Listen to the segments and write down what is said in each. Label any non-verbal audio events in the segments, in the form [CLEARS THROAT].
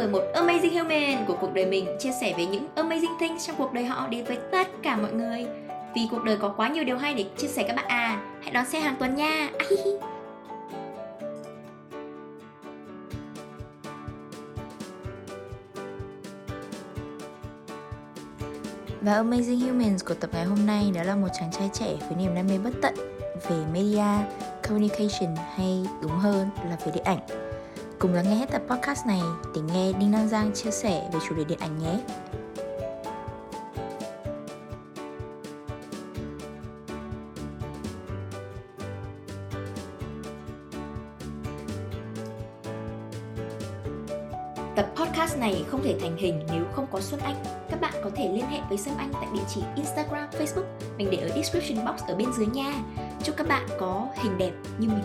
bởi một amazing human của cuộc đời mình chia sẻ về những amazing things trong cuộc đời họ đến với tất cả mọi người. Vì cuộc đời có quá nhiều điều hay để chia sẻ các bạn à. Hãy đón xem hàng tuần nha. Ah, Và Amazing Humans của tập ngày hôm nay đó là một chàng trai trẻ với niềm đam mê bất tận về media, communication hay đúng hơn là về điện ảnh. Cùng lắng nghe hết tập podcast này để nghe Đinh Nam Giang chia sẻ về chủ đề điện ảnh nhé. Tập podcast này không thể thành hình nếu không có Xuân Anh. Các bạn có thể liên hệ với Xuân Anh tại địa chỉ Instagram, Facebook. Mình để ở description box ở bên dưới nha. Chúc các bạn có hình đẹp như mình.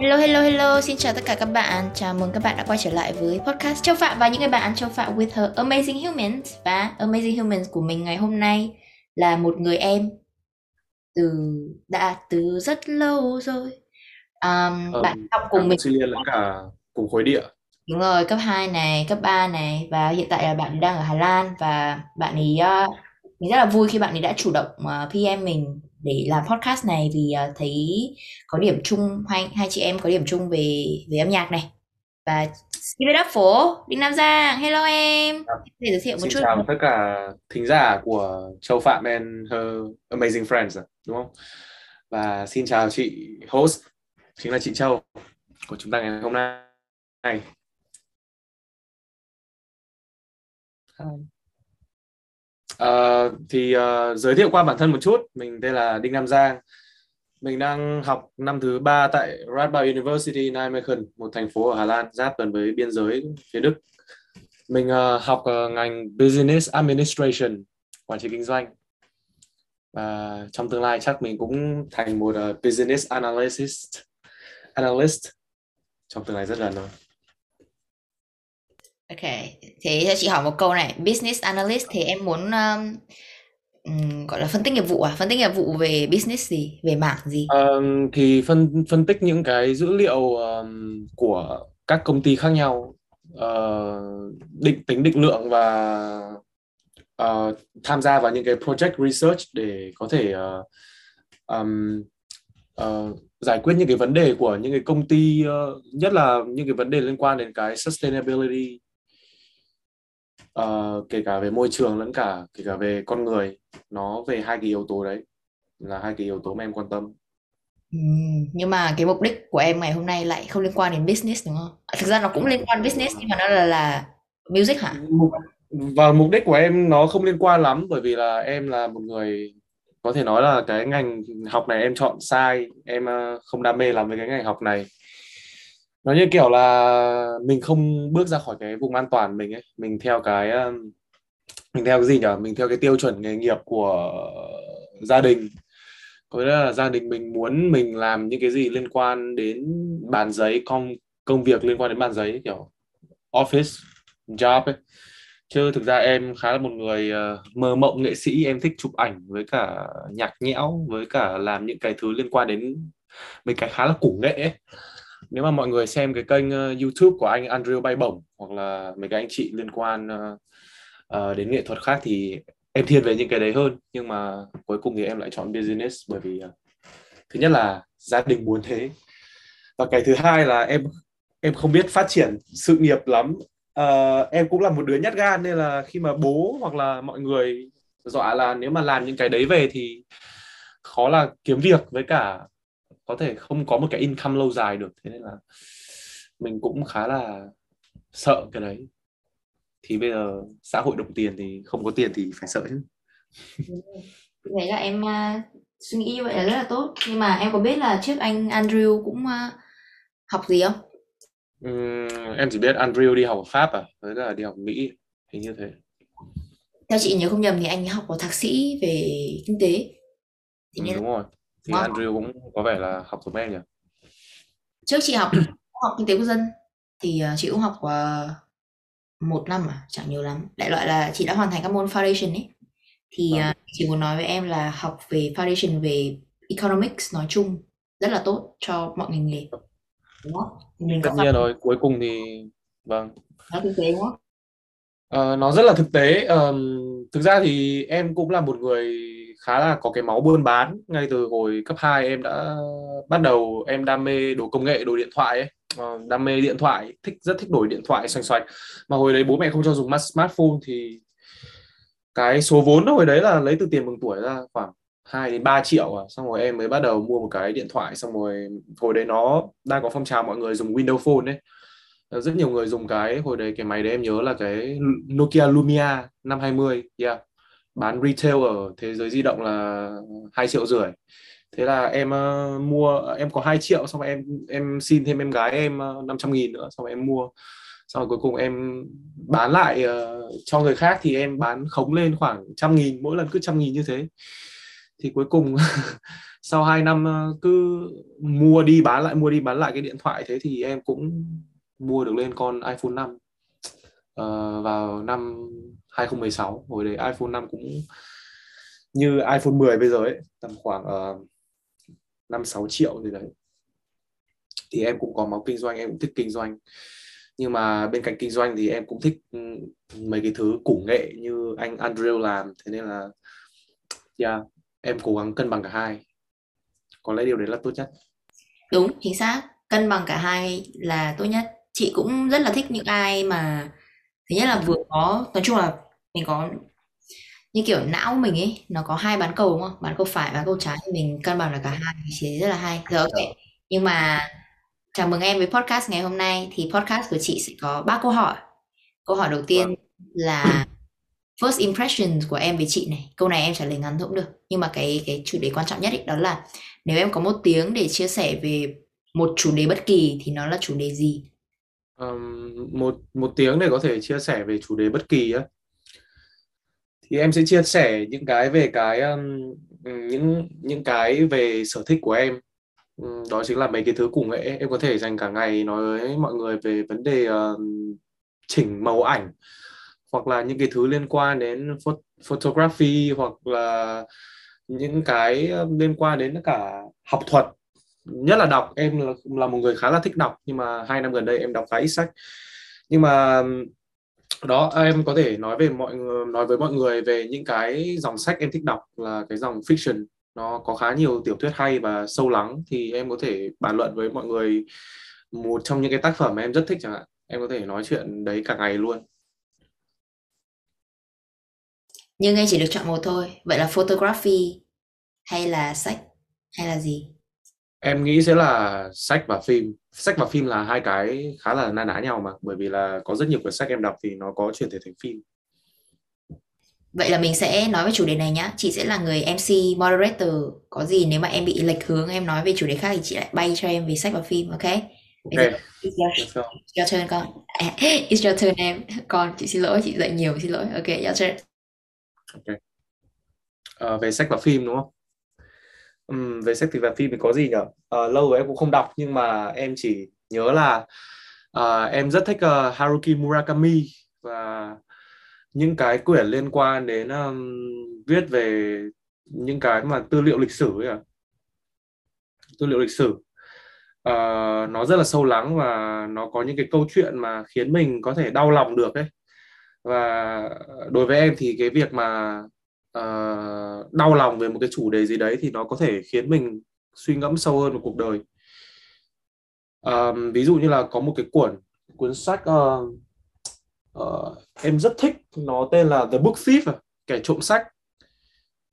Hello, hello, hello, xin chào tất cả các bạn. Chào mừng các bạn đã quay trở lại với podcast Châu Phạm và những người bạn Châu Phạm with her Amazing Humans. Và Amazing Humans của mình ngày hôm nay là một người em từ đã từ rất lâu rồi. Um, Ờ, Bạn học cùng mình lẫn cả cùng khối địa. Đúng rồi, cấp 2 này, cấp 3 này. Và hiện tại là bạn đang ở Hà Lan và bạn ấy uh, mình rất là vui khi bạn ấy đã chủ động uh, PM mình để làm podcast này vì uh, thấy có điểm chung hai hai chị em có điểm chung về về âm nhạc này. Và give it up for Đinh Nam Giang. Hello em. Để giới thiệu một Xin chút. chào tất cả thính giả của Châu Phạm and her amazing friends, đúng không? Và xin chào chị host, chính là chị Châu của chúng ta ngày hôm nay. Ờ, Ờ, thì uh, giới thiệu qua bản thân một chút, mình tên là Đinh Nam Giang. Mình đang học năm thứ ba tại Radboud University Nijmegen, một thành phố ở Hà Lan, giáp gần với biên giới phía Đức. Mình uh, học uh, ngành Business Administration, quản trị kinh doanh. Và trong tương lai chắc mình cũng thành một uh, Business Analyst, analyst trong tương lai rất gần thôi. Ok, thế cho chị hỏi một câu này, business analyst thì em muốn um, ừm, gọi là phân tích nghiệp vụ à? Phân tích nghiệp vụ về business gì? Về mảng gì? Ờ, thì phân phân tích những cái dữ liệu ờm, của các công ty khác nhau, ờ, định tính định lượng và ờ, tham gia vào những cái project research để có thể ờ, ờm, ờ, giải quyết những cái vấn đề của những cái công ty, ờ, nhất là những cái vấn đề liên quan đến cái sustainability, ờ, kể cả về môi trường lẫn cả kể cả về con người, nó về hai cái yếu tố đấy là hai cái yếu tố mà em quan tâm. Ừm, nhưng mà cái mục đích của em ngày hôm nay lại không liên quan đến business đúng không? À, thực ra nó cũng liên quan business nhưng mà nó là là music hả? và mục đích của em nó không liên quan lắm bởi vì là em là một người có thể nói là cái ngành học này em chọn sai em ờ, không đam mê lắm với cái ngành học này nó như kiểu là mình không bước ra khỏi cái vùng an toàn mình ấy. Mình theo cái mình theo cái gì nhỉ mình theo cái tiêu chuẩn nghề nghiệp của gia đình. Có nghĩa là gia đình mình muốn mình làm những cái gì liên quan đến bàn giấy công công việc liên quan đến bàn giấy, kiểu office, job ấy. Chứ thực ra em khá là một người ờ, mơ mộng nghệ sĩ, em thích chụp ảnh với cả nhạc nhẽo, với cả làm những cái thứ liên quan đến mấy cái khá là củ nghệ ấy nếu mà mọi người xem cái kênh uh, YouTube của anh Andrew Bay Bổng hoặc là mấy cái anh chị liên quan uh, uh, đến nghệ thuật khác thì em thiên về những cái đấy hơn. Nhưng mà cuối cùng thì em lại chọn business bởi vì uh, thứ nhất là gia đình muốn thế. Và cái thứ hai là em em không biết phát triển sự nghiệp lắm. Uh, em cũng là một đứa nhát gan nên là khi mà bố hoặc là mọi người dọa là nếu mà làm những cái đấy về thì khó là kiếm việc với cả có thể không có một cái income lâu dài được thế nên là mình cũng khá là sợ cái đấy. Thì bây giờ xã hội đồng tiền thì không có tiền thì phải sợ chứ. Thấy là em uh, suy nghĩ vậy là rất là tốt. Nhưng mà em có biết là trước anh Andrew cũng uh, học gì không? Ừm, em chỉ biết Andrew đi học ở Pháp à với là đi học Mỹ hình như thế. Theo chị nhớ không nhầm thì anh học có thạc sĩ về kinh tế. Thì ừ, đúng rồi thì Wow. Andrew cũng có vẻ là học giống em nhỉ? Trước chị học [CLEARS THROAT] học kinh tế quốc dân thì uh, chị cũng học uh, một năm à chẳng nhớ lắm. Đại loại là chị đã hoàn thành các môn foundation ấy. Thì Vâng. uh, chị muốn nói với em là học về foundation về economics nói chung rất là tốt cho mọi ngành nghề. Đúng không? Thì mình tất nhiên rồi cuối cùng thì vâng. Nói thực tế đúng không? Ờ, nó rất là thực tế. Ờm, thực ra thì em cũng là một người khá là có cái máu buôn bán ngay từ hồi cấp 2 em đã bắt đầu em đam mê đồ công nghệ, đồ điện thoại ấy ờ, đam mê điện thoại, thích, rất thích đổi điện thoại xoành xoạch mà hồi đấy bố mẹ không cho dùng smartphone thì cái số vốn hồi đấy là lấy từ tiền mừng tuổi ra khoảng 2 đến 3 triệu à. xong rồi em mới bắt đầu mua một cái điện thoại, xong rồi hồi đấy nó đang có phong trào mọi người dùng Windows Phone ấy rất nhiều người dùng cái, hồi đấy cái máy đấy em nhớ là cái Nokia Lumia 520 yeah bán retail ở thế giới di động là hai triệu rưỡi. Thế là em uh, mua em có 2 triệu xong rồi em em xin thêm em gái em ờ, uh, 500 nghìn nữa xong rồi em mua. Xong rồi cuối cùng em bán lại uh, cho người khác thì em bán khống lên khoảng trăm nghìn mỗi lần cứ trăm nghìn như thế. Thì cuối cùng [LAUGHS] sau 2 năm cứ mua đi bán lại mua đi bán lại cái điện thoại thế thì em cũng mua được lên con iPhone 5 uh, vào năm 2016 hồi đấy iPhone 5 cũng như iPhone 10 bây giờ ấy tầm khoảng uh, 5 6 triệu gì đấy. Thì em cũng có máu kinh doanh em cũng thích kinh doanh. Nhưng mà bên cạnh kinh doanh thì em cũng thích mấy cái thứ củ nghệ như anh Andrew làm. Thế nên là yeah, em cố gắng cân bằng cả hai. Có lẽ điều đấy là tốt nhất. Đúng chính xác. Cân bằng cả hai là tốt nhất. Chị cũng rất là thích những ai mà thứ nhất là vừa có nói chung là mình có như kiểu não mình ấy nó có hai bán cầu đúng không? Bán cầu phải và cầu trái. Thì mình cân bằng được cả hai thì sẽ rất là hay. Rồi ok. Nhưng mà chào mừng em với podcast ngày hôm nay. Thì podcast của chị sẽ có ba câu hỏi. Câu hỏi đầu tiên là first impression của em với chị này. Câu này em trả lời ngắn cũng được. Nhưng mà cái cái chủ đề quan trọng nhất ấy, đó là nếu em có một tiếng để chia sẻ về một chủ đề bất kỳ thì nó là chủ đề gì? Um, một một tiếng để có thể chia sẻ về chủ đề bất kỳ á thì em sẽ chia sẻ những cái về cái um, những những cái về sở thích của em. Đó chính là mấy cái thứ củ nghệ. Em có thể dành cả ngày nói với mọi người về vấn đề uh, chỉnh màu ảnh hoặc là những cái thứ liên quan đến phot photography hoặc là những cái liên quan đến cả học thuật. Nhất là đọc. Em là, là một người khá là thích đọc nhưng mà hai năm gần đây em đọc khá ít sách. Nhưng mà đó em có thể nói về mọi nói với mọi người về những cái dòng sách em thích đọc là cái dòng fiction. Nó có khá nhiều tiểu thuyết hay và sâu lắng thì em có thể bàn luận với mọi người một trong những cái tác phẩm mà em rất thích chẳng hạn. Em có thể nói chuyện đấy cả ngày luôn. Nhưng em chỉ được chọn một thôi. Vậy là photography hay là sách hay là gì? Em nghĩ sẽ là sách và phim sách và phim là hai cái khá là na ná nhau mà bởi vì là có rất nhiều quyển sách em đọc thì nó có chuyển thể thành phim Vậy là mình sẽ nói về chủ đề này nhá. Chị sẽ là người MC moderator. Có gì nếu mà em bị lệch hướng em nói về chủ đề khác thì chị lại bay cho em về sách và phim, ok? Bây giờ ok it's your, it's your turn con. À, [LAUGHS] It's your turn em. Con, chị xin lỗi, chị dạy nhiều, xin lỗi. Ok, your turn. ok Ờ, về sách và phim đúng không Ừm, về sách thì và phim thì có gì nhở? Ờ, lâu rồi em cũng không đọc nhưng mà em chỉ nhớ là ờ, em rất thích ờ, Haruki Murakami và những cái quyển liên quan đến um, viết về những cái mà tư liệu lịch sử ấy à tư liệu lịch sử. Ờ, nó rất là sâu lắng và nó có những cái câu chuyện mà khiến mình có thể đau lòng được ấy. Và đối với em thì cái việc mà Ờ, đau lòng về một cái chủ đề gì đấy thì nó có thể khiến mình suy ngẫm sâu hơn vào cuộc đời. Uh, ví dụ như là có một cái cuốn cuốn sách uh, uh, em rất thích nó tên là The Book Thief à, kẻ trộm sách.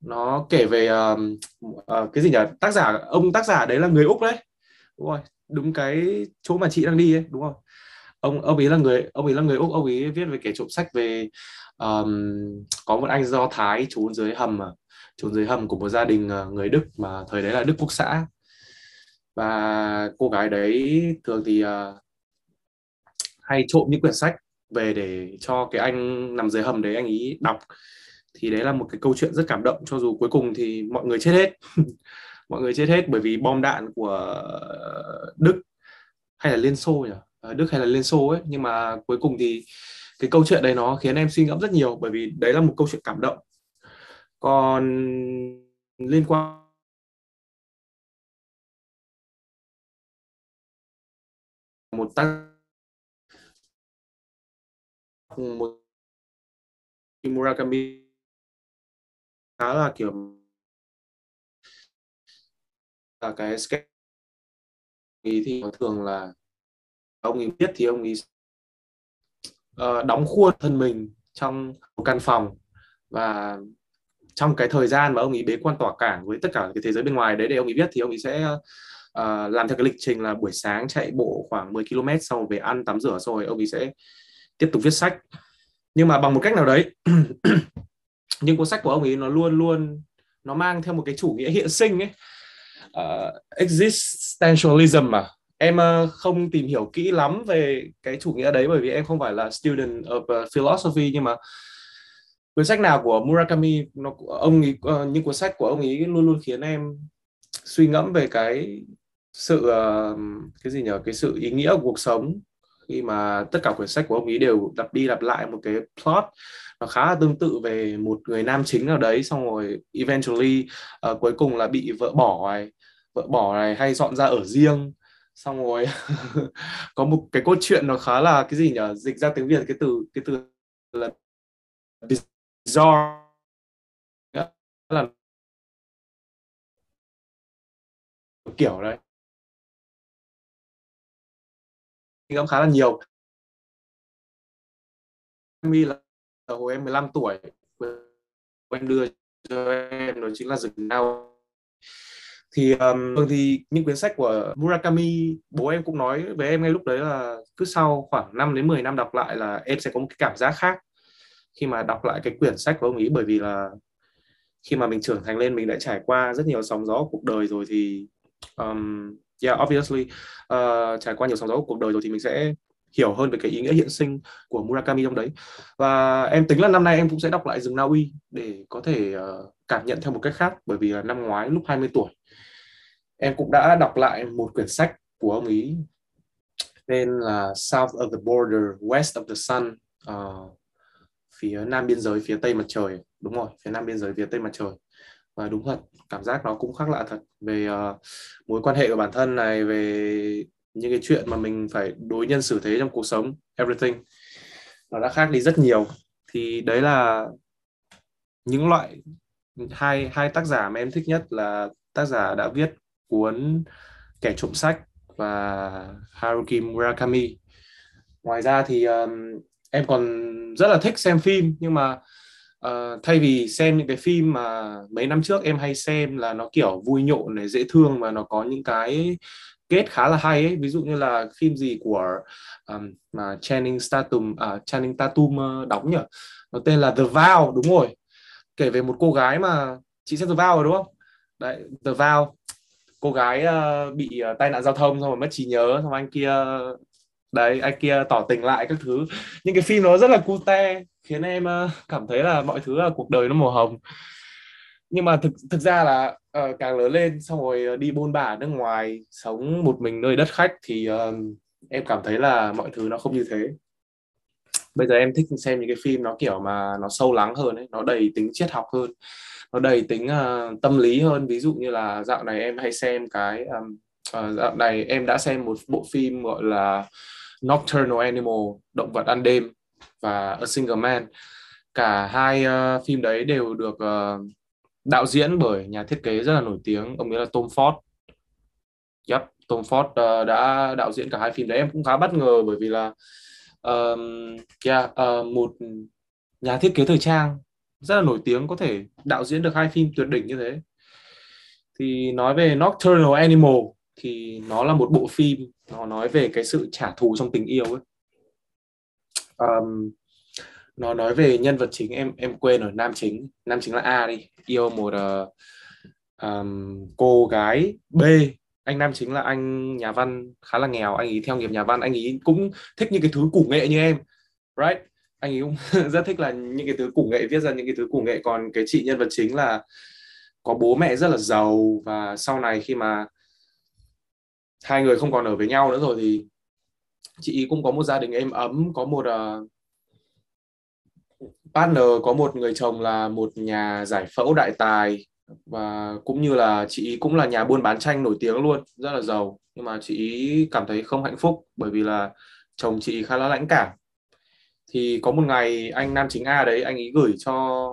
Nó kể về uh, uh, cái gì nhỉ? Tác giả ông tác giả đấy là người Úc đấy. Đúng rồi đúng cái chỗ mà chị đang đi ấy đúng không? Ông ông ấy là người ông ấy là người Úc ông ấy viết về kẻ trộm sách về um, có một anh Do Thái trốn dưới hầm mà trốn dưới hầm của một gia đình ờ, người Đức mà thời đấy là Đức Quốc xã. Và cô gái đấy thường thì uh, hay trộm những quyển sách về để cho cái anh nằm dưới hầm đấy anh ấy đọc. Thì đấy là một cái câu chuyện rất cảm động cho dù cuối cùng thì mọi người chết hết. [LAUGHS] Mọi người chết hết bởi vì bom đạn của Đức hay là Liên Xô nhỉ? Ờ, Đức hay là Liên Xô ấy. Nhưng mà cuối cùng thì cái câu chuyện đấy nó khiến em suy ngẫm rất nhiều, bởi vì đấy là một câu chuyện cảm động. Còn liên quan một tác một Murakami khá là, kiểu, là cái sketch thì thường là ông ấy biết thì ông ấy uh, đóng khuôn thân mình trong một căn phòng. Và trong cái thời gian mà ông ấy bế quan tỏa cảng với tất cả cái thế giới bên ngoài đấy để ông ấy biết thì ông ấy sẽ uh, làm theo cái lịch trình là buổi sáng chạy bộ khoảng 10 km sau rồi về ăn tắm rửa rồi ông ấy sẽ tiếp tục viết sách. Nhưng mà bằng một cách nào đấy [CLEARS THROAT] những cuốn sách của ông ấy nó luôn luôn nó mang theo một cái chủ nghĩa hiện sinh ấy. Uh, existentialism mà em ờ, không tìm hiểu kỹ lắm về cái chủ nghĩa đấy bởi vì em không phải là student of ờ, philosophy nhưng mà cuốn sách nào của Murakami nó ông ấy ờ, những cuốn sách của ông ấy luôn luôn khiến em suy ngẫm về cái sự cái gì nhỉ? Cái sự ý nghĩa của cuộc sống khi mà tất cả quyển sách của ông ấy đều lặp đi lặp lại một cái plot nó khá là tương tự về một người nam chính nào đấy xong rồi eventually uh, cuối cùng là bị vợ bỏ này vợ bỏ này hay dọn ra ở riêng xong rồi, [LAUGHS] có một cái cốt truyện nó khá là cái gì nhỉ? Dịch ra tiếng việt cái từ cái từ là bizarre. Là kiểu đấy. Ngẫm khá là nhiều. Mi là hồi em 15 tuổi. Em đưa cho em, đó chính là rừng nào thì um, thì những quyển sách của Murakami bố em cũng nói với em ngay lúc đấy là cứ sau khoảng 5 đến 10 năm đọc lại là em sẽ có một cái cảm giác khác khi mà đọc lại cái quyển sách của ông ấy. Bởi vì là khi mà mình trưởng thành lên mình đã trải qua rất nhiều sóng gió của cuộc đời rồi thì um, yeah obviously uh, trải qua nhiều sóng gió của cuộc đời rồi thì mình sẽ hiểu hơn về cái ý nghĩa hiện sinh của Murakami trong đấy. Và em tính là năm nay em cũng sẽ đọc lại rừng Na Uy để có thể uh, cảm nhận theo một cách khác bởi vì là năm ngoái lúc 20 tuổi em cũng đã đọc lại một quyển sách của ông ấy tên là South of the Border West of the Sun uh, phía nam biên giới phía tây mặt trời. Đúng rồi phía nam biên giới phía tây mặt trời. Và đúng thật cảm giác nó cũng khác lạ thật về uh, mối quan hệ của bản thân này về những cái chuyện mà mình phải đối nhân xử thế trong cuộc sống everything. Nó đã khác đi rất nhiều. Thì đấy là những loại hai hai tác giả mà em thích nhất là tác giả đã viết cuốn kẻ trộm sách và Haruki Murakami. Ngoài ra thì um, em còn rất là thích xem phim nhưng mà uh, thay vì xem những cái phim mà mấy năm trước em hay xem là nó kiểu vui nhộn này dễ thương và nó có những cái kết khá là hay ấy. Ví dụ như là phim gì của um, mà Channing Tatum à, Channing Tatum uh, đóng nhỉ? Nó tên là The Vow đúng rồi. Kể về một cô gái mà chị xem The Vow rồi đúng không? Đấy The Vow. Cô gái uh, bị uh, tai nạn giao thông xong rồi mất trí nhớ xong anh kia đấy anh kia tỏ tình lại các thứ. Những cái phim nó rất là cute khiến em uh, cảm thấy là mọi thứ là cuộc đời nó màu hồng. Nhưng mà thực thực ra là uh, càng lớn lên xong rồi ờ, đi bôn bả nước ngoài sống một mình nơi đất khách thì uh, em cảm thấy là mọi thứ nó không như thế. Bây giờ em thích xem những cái phim nó kiểu mà nó sâu lắng hơn ấy nó đầy tính triết học hơn nó đầy tính uh, tâm lý hơn. Ví dụ như là dạo này em hay xem cái um, uh, dạo này em đã xem một bộ phim gọi là Nocturnal Animal động vật ăn đêm và A Single Man. Cả hai uh, phim đấy đều được uh, đạo diễn bởi nhà thiết kế rất là nổi tiếng ông ấy là Tom Ford. Yep, Tom Ford uh, đã đạo diễn cả hai phim đấy. Em cũng khá bất ngờ bởi vì là um, yeah, uh, một nhà thiết kế thời trang rất là nổi tiếng có thể đạo diễn được hai phim tuyệt đỉnh như thế. Thì nói về Nocturnal Animal thì nó là một bộ phim nó nói về cái sự trả thù trong tình yêu ấy. Um, nó nói về nhân vật chính em em quên rồi nam chính. Nam chính là A đi yêu một uh, um, cô gái B. Anh nam chính là anh nhà văn khá là nghèo anh ấy theo nghiệp nhà văn anh ấy cũng thích những cái thứ củ nghệ như em right? Anh ấy cũng [LAUGHS] rất thích là những cái thứ củ nghệ viết ra những cái thứ củ nghệ. Còn cái chị nhân vật chính là có bố mẹ rất là giàu và sau này khi mà hai người không còn ở với nhau nữa rồi thì chị cũng có một gia đình êm ấm có một uh, partner có một người chồng là một nhà giải phẫu đại tài và cũng như là chị ý cũng là nhà buôn bán tranh nổi tiếng luôn rất là giàu. Nhưng mà chị ý cảm thấy không hạnh phúc bởi vì là chồng chị khá là lãnh cảm. Thì có một ngày anh nam chính A đấy anh ấy gửi cho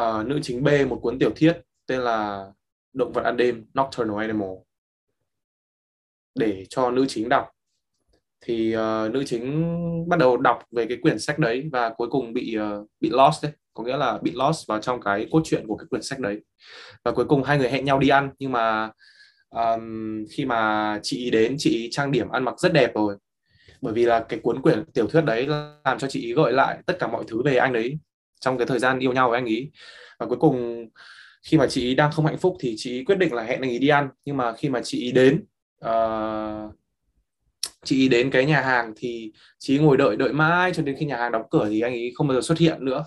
uh, nữ chính B một cuốn tiểu thuyết tên là động vật ăn đêm Nocturnal Animal để cho nữ chính đọc thì uh, nữ chính bắt đầu đọc về cái quyển sách đấy và cuối cùng bị uh, bị lost đấy. Có nghĩa là bị lost vào trong cái cốt truyện của cái quyển sách đấy. Và cuối cùng hai người hẹn nhau đi ăn nhưng mà um, khi mà chị đến chị trang điểm ăn mặc rất đẹp rồi. Bởi vì là cái cuốn quyển tiểu thuyết đấy làm cho chị ý gợi lại tất cả mọi thứ về anh ấy trong cái thời gian yêu nhau với anh ấy. Và cuối cùng khi mà chị ý đang không hạnh phúc thì chị ý quyết định là hẹn anh ấy đi ăn. Nhưng mà khi mà chị ý đến uh, chị đến cái nhà hàng thì chị ngồi đợi đợi mãi cho đến khi nhà hàng đóng cửa thì anh ấy không bao giờ xuất hiện nữa.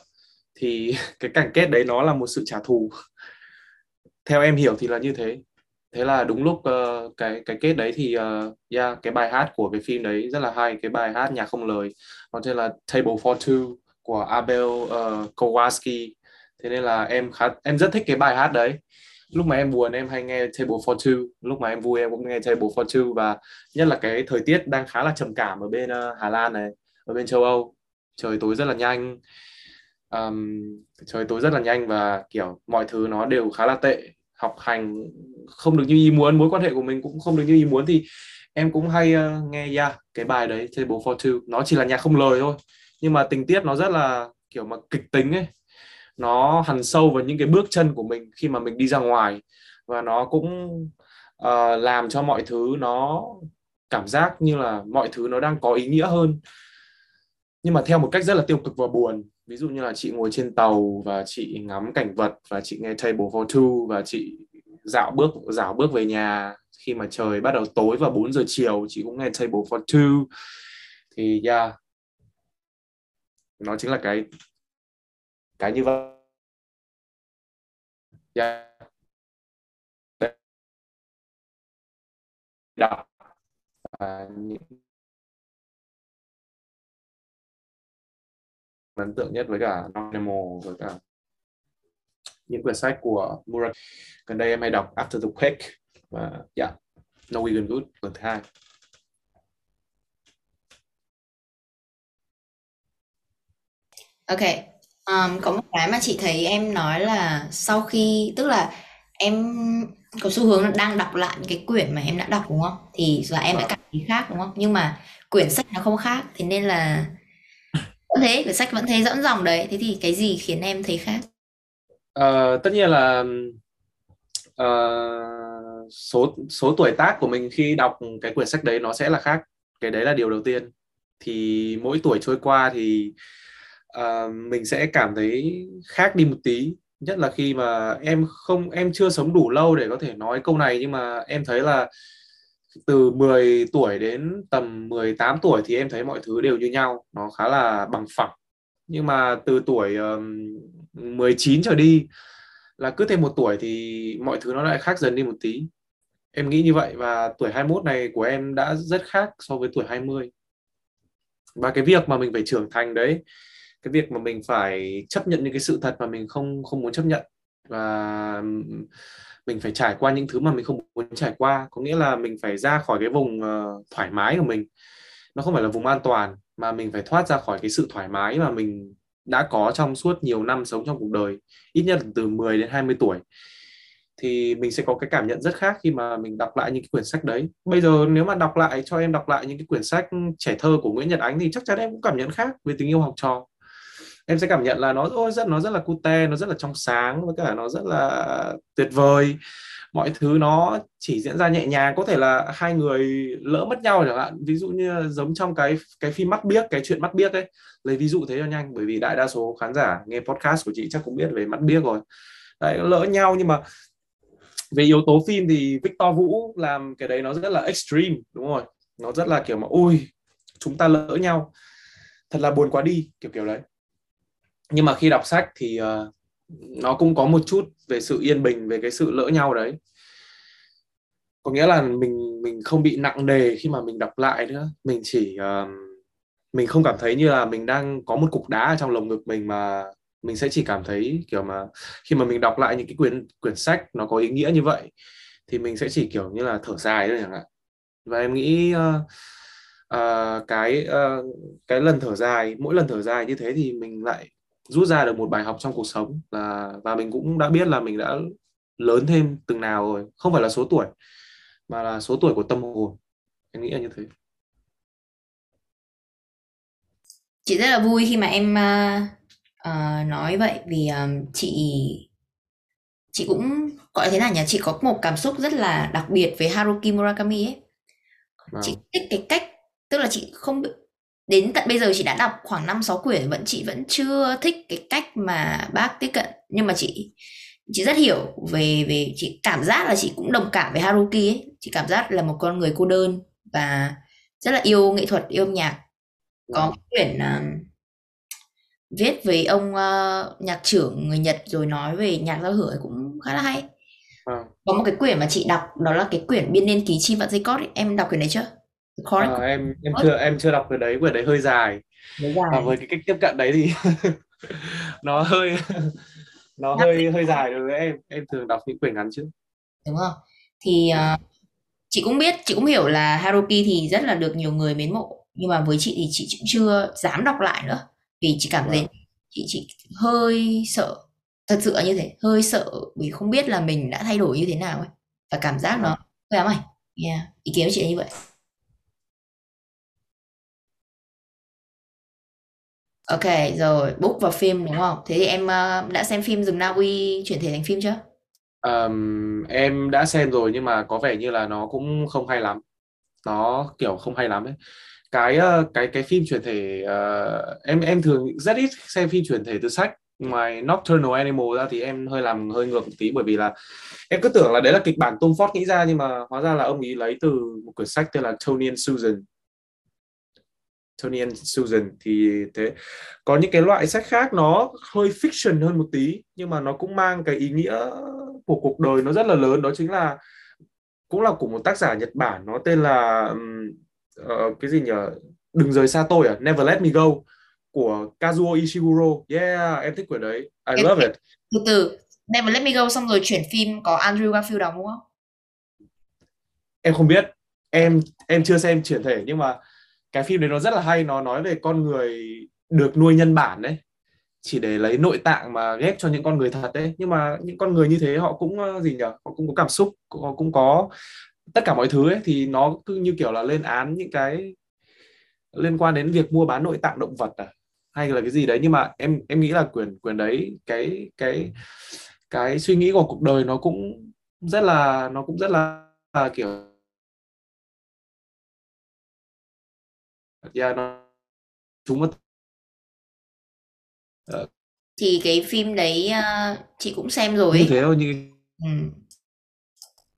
Thì [LAUGHS] cái cảnh kết đấy nó là một sự trả thù. Theo em hiểu thì là như thế. Thế là đúng lúc uh, cái cái kết đấy thì uh, yeah, cái bài hát của cái phim đấy rất là hay cái bài hát nhà không lời. Nó tên là Table for Two của Abel uh, Kowalski. Thế nên là em khá em rất thích cái bài hát đấy lúc mà em buồn em hay nghe Table for Two. Lúc mà em vui em cũng nghe Table for Two và nhất là cái thời tiết đang khá là trầm cảm ở bên uh, Hà Lan này ở bên châu Âu. Trời tối rất là nhanh. Um, trời tối rất là nhanh và kiểu mọi thứ nó đều khá là tệ. Học hành không được như ý muốn mối quan hệ của mình cũng không được như ý muốn thì em cũng hay uh, nghe yeah, cái bài đấy Table for Two. Nó chỉ là nhạc không lời thôi nhưng mà tình tiết nó rất là kiểu mà kịch tính ấy nó hằn sâu vào những cái bước chân của mình khi mà mình đi ra ngoài. Và nó cũng uh, làm cho mọi thứ nó cảm giác như là mọi thứ nó đang có ý nghĩa hơn. Nhưng mà theo một cách rất là tiêu cực và buồn ví dụ như là chị ngồi trên tàu và chị ngắm cảnh vật và chị nghe table for two và chị dạo bước dạo bước về nhà. Khi mà trời bắt đầu tối vào 4 giờ chiều chị cũng nghe table for two. Thì yeah. Nó chính là cái cái như vậy. Yeah. đọc à, những ấn tượng nhất với cả Nemo với cả những quyển sách của Murakami. Gần đây em hay đọc After the Quake và dạ, yeah, Norwegian Wood lần thứ hai. Okay um, có một cái mà chị thấy em nói là sau khi tức là em có xu hướng là đang đọc lại những cái quyển mà em đã đọc đúng không? Thì là em đã vâng. cảm thấy khác đúng không? Nhưng mà quyển sách nó không khác, thế nên là vẫn thế, quyển sách vẫn thấy dẫn dòng đấy. Thế thì cái gì khiến em thấy khác? Uh, tất nhiên là uh, số số tuổi tác của mình khi đọc cái quyển sách đấy nó sẽ là khác. Cái đấy là điều đầu tiên. Thì mỗi tuổi trôi qua thì uh, mình sẽ cảm thấy khác đi một tí. Nhất là khi mà em không em chưa sống đủ lâu để có thể nói câu này nhưng mà em thấy là từ 10 tuổi đến tầm 18 tuổi thì em thấy mọi thứ đều như nhau. Nó khá là bằng phẳng. Nhưng mà từ tuổi um, 19 trở đi là cứ thêm một tuổi thì mọi thứ nó lại khác dần đi một tí. Em nghĩ như vậy và tuổi 21 này của em đã rất khác so với tuổi 20 và cái việc mà mình phải trưởng thành đấy cái việc mà mình phải chấp nhận những cái sự thật mà mình không không muốn chấp nhận. Và mình phải trải qua những thứ mà mình không muốn trải qua. Có nghĩa là mình phải ra khỏi cái vùng uh, thoải mái của mình. Nó không phải là vùng an toàn mà mình phải thoát ra khỏi cái sự thoải mái mà mình đã có trong suốt nhiều năm sống trong cuộc đời. Ít nhất là từ 10 đến 20 tuổi. Thì mình sẽ có cái cảm nhận rất khác khi mà mình đọc lại những cái quyển sách đấy. Bây giờ nếu mà đọc lại cho em đọc lại những cái quyển sách trẻ thơ của Nguyễn Nhật Ánh thì chắc chắn em cũng cảm nhận khác về tình yêu học trò em sẽ cảm nhận là nó ôi, rất, nó rất là cute, nó rất là trong sáng với cả nó rất là tuyệt vời. Mọi thứ nó chỉ diễn ra nhẹ nhàng, có thể là hai người lỡ mất nhau chẳng hạn. Ví dụ như giống trong cái cái phim mắt biếc, cái chuyện mắt biếc ấy. Lấy ví dụ thế cho nhanh, bởi vì đại đa số khán giả nghe podcast của chị chắc cũng biết về mắt biếc rồi. Đấy lỡ nhau nhưng mà về yếu tố phim thì Victor Vũ làm cái đấy nó rất là extreme, đúng rồi. Nó rất là kiểu mà ui chúng ta lỡ nhau. Thật là buồn quá đi. Kiểu kiểu đấy nhưng mà khi đọc sách thì uh, nó cũng có một chút về sự yên bình về cái sự lỡ nhau đấy. Có nghĩa là mình mình không bị nặng nề khi mà mình đọc lại nữa. Mình chỉ uh, mình không cảm thấy như là mình đang có một cục đá ở trong lồng ngực mình mà mình sẽ chỉ cảm thấy kiểu mà khi mà mình đọc lại những cái quyển quyển sách nó có ý nghĩa như vậy thì mình sẽ chỉ kiểu như là thở dài thôi chẳng hạn. Và em nghĩ uh, uh, cái uh, cái lần thở dài mỗi lần thở dài như thế thì mình lại rút ra được một bài học trong cuộc sống là và mình cũng đã biết là mình đã lớn thêm từng nào rồi. Không phải là số tuổi mà là số tuổi của tâm hồn. Em nghĩ là như thế. Chị rất là vui khi mà em uh, uh, nói vậy vì um, chị chị cũng gọi thế nào nhỉ? Chị có một cảm xúc rất là đặc biệt với Haruki Murakami ấy. Vâng. chị thích cái cách tức là chị không đến tận bây giờ chị đã đọc khoảng năm sáu quyển vẫn chị vẫn chưa thích cái cách mà bác tiếp cận. Nhưng mà chị chị rất hiểu về về chị cảm giác là chị cũng đồng cảm với Haruki ấy. Chị cảm giác là một con người cô đơn và rất là yêu nghệ thuật yêu âm nhạc. Có quyển uh, viết với ông uh, nhạc trưởng người Nhật rồi nói về nhạc giao hưởng cũng khá là hay. Vâng. có một cái quyển mà chị đọc đó là cái quyển biên niên ký chim vạn dây cót ấy. em đọc quyển đấy chưa The Chorus Ờ, em em chưa em chưa đọc quyển đấy quyển đấy hơi dài. Và dài với cái cách tiếp cận đấy thì [LAUGHS] nó hơi [LAUGHS] nó hơi hơi dài đối với em. Em thường đọc những quyển ngắn trước đúng không? Thì ờ, chị cũng biết chị cũng hiểu là Haruki thì rất là được nhiều người mến mộ. Nhưng mà với chị thì chị cũng chưa dám đọc lại nữa. Vì chị cảm thấy Vâng. chị chị hơi sợ thật sự là như thế hơi sợ vì không biết là mình đã thay đổi như thế nào ấy. Và cảm giác nó hơi ám ảnh. Yeah. ý kiến của chị là như vậy ok rồi book và phim đúng không? Thế thì em uh, đã xem phim rừng Na Uy chuyển thể thành phim chưa? Ờm, em đã xem rồi nhưng mà có vẻ như là nó cũng không hay lắm. Nó kiểu không hay lắm ấy. Cái ờ, cái cái phim chuyển thể uh, em em thường rất ít xem phim chuyển thể từ sách. Ngoài Nocturnal Animal ra thì em hơi làm hơi ngược một tí bởi vì là em cứ tưởng là đấy là kịch bản Tom Ford nghĩ ra nhưng mà hóa ra là ông ấy lấy từ một quyển sách tên là Tony and Susan. Tony and Susan thì thế. Có những cái loại sách khác nó hơi fiction hơn một tí nhưng mà nó cũng mang cái ý nghĩa của cuộc đời nó rất là lớn. Đó chính là cũng là của một tác giả Nhật Bản nó tên là ờ, cái gì nhỉ? Đừng rời xa tôi à? Never Let Me Go của Kazuo Ishiguro. Yeah em thích quyển đấy. I Em love it. từ từ. Never Let Me Go xong rồi chuyển phim có Andrew Garfield đóng đúng không? Em không biết. Em em chưa xem chuyển thể nhưng mà cái phim đấy nó rất là hay nó nói về con người được nuôi nhân bản đấy. Chỉ để lấy nội tạng mà ghép cho những con người thật đấy. Nhưng mà những con người như thế họ cũng ờ, gì nhỉ? Họ cũng có cảm xúc họ cũng có tất cả mọi thứ ấy. Thì nó cứ như kiểu là lên án những cái liên quan đến việc mua bán nội tạng động vật à hay là cái gì đấy. Nhưng mà em em nghĩ là quyền quyền đấy cái cái cái suy nghĩ của cuộc đời nó cũng rất là nó cũng rất là, là kiểu yeah, nó chúng nó thì cái phim đấy ờ, chị cũng xem rồi như thế thôi như Ừ.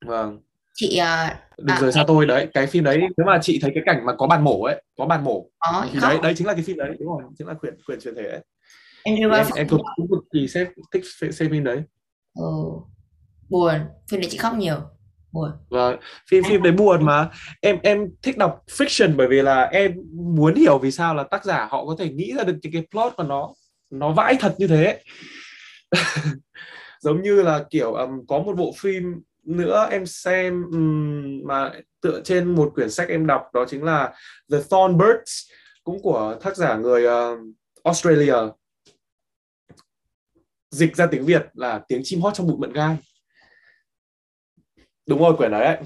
vâng. Chị ờ, đừng À, rời xa tôi? Đấy cái phim đấy nếu mà chị thấy cái cảnh mà có bàn mổ ấy có bàn mổ có thì khóc đấy đấy chính là cái phim đấy đúng rồi chính là quyển quyển truyền thể ấy. Thì em Garfield em cực cực kỳ xem thích xem, xem phim đấy. Ừ. buồn phim đấy chị khóc nhiều buồn. Và phim phim đấy buồn mà. Em em thích đọc fiction bởi vì là em muốn hiểu vì sao là tác giả họ có thể nghĩ ra được những cái plot mà nó nó vãi thật như thế. [LAUGHS] Giống như là kiểu um, có một bộ phim nữa em xem um, mà tựa trên một quyển sách em đọc đó chính là The Thornbirds cũng của tác giả người uh, Australia. Dịch ra tiếng Việt là tiếng chim hót trong bụi mận gai đúng rồi quyển đấy ấy.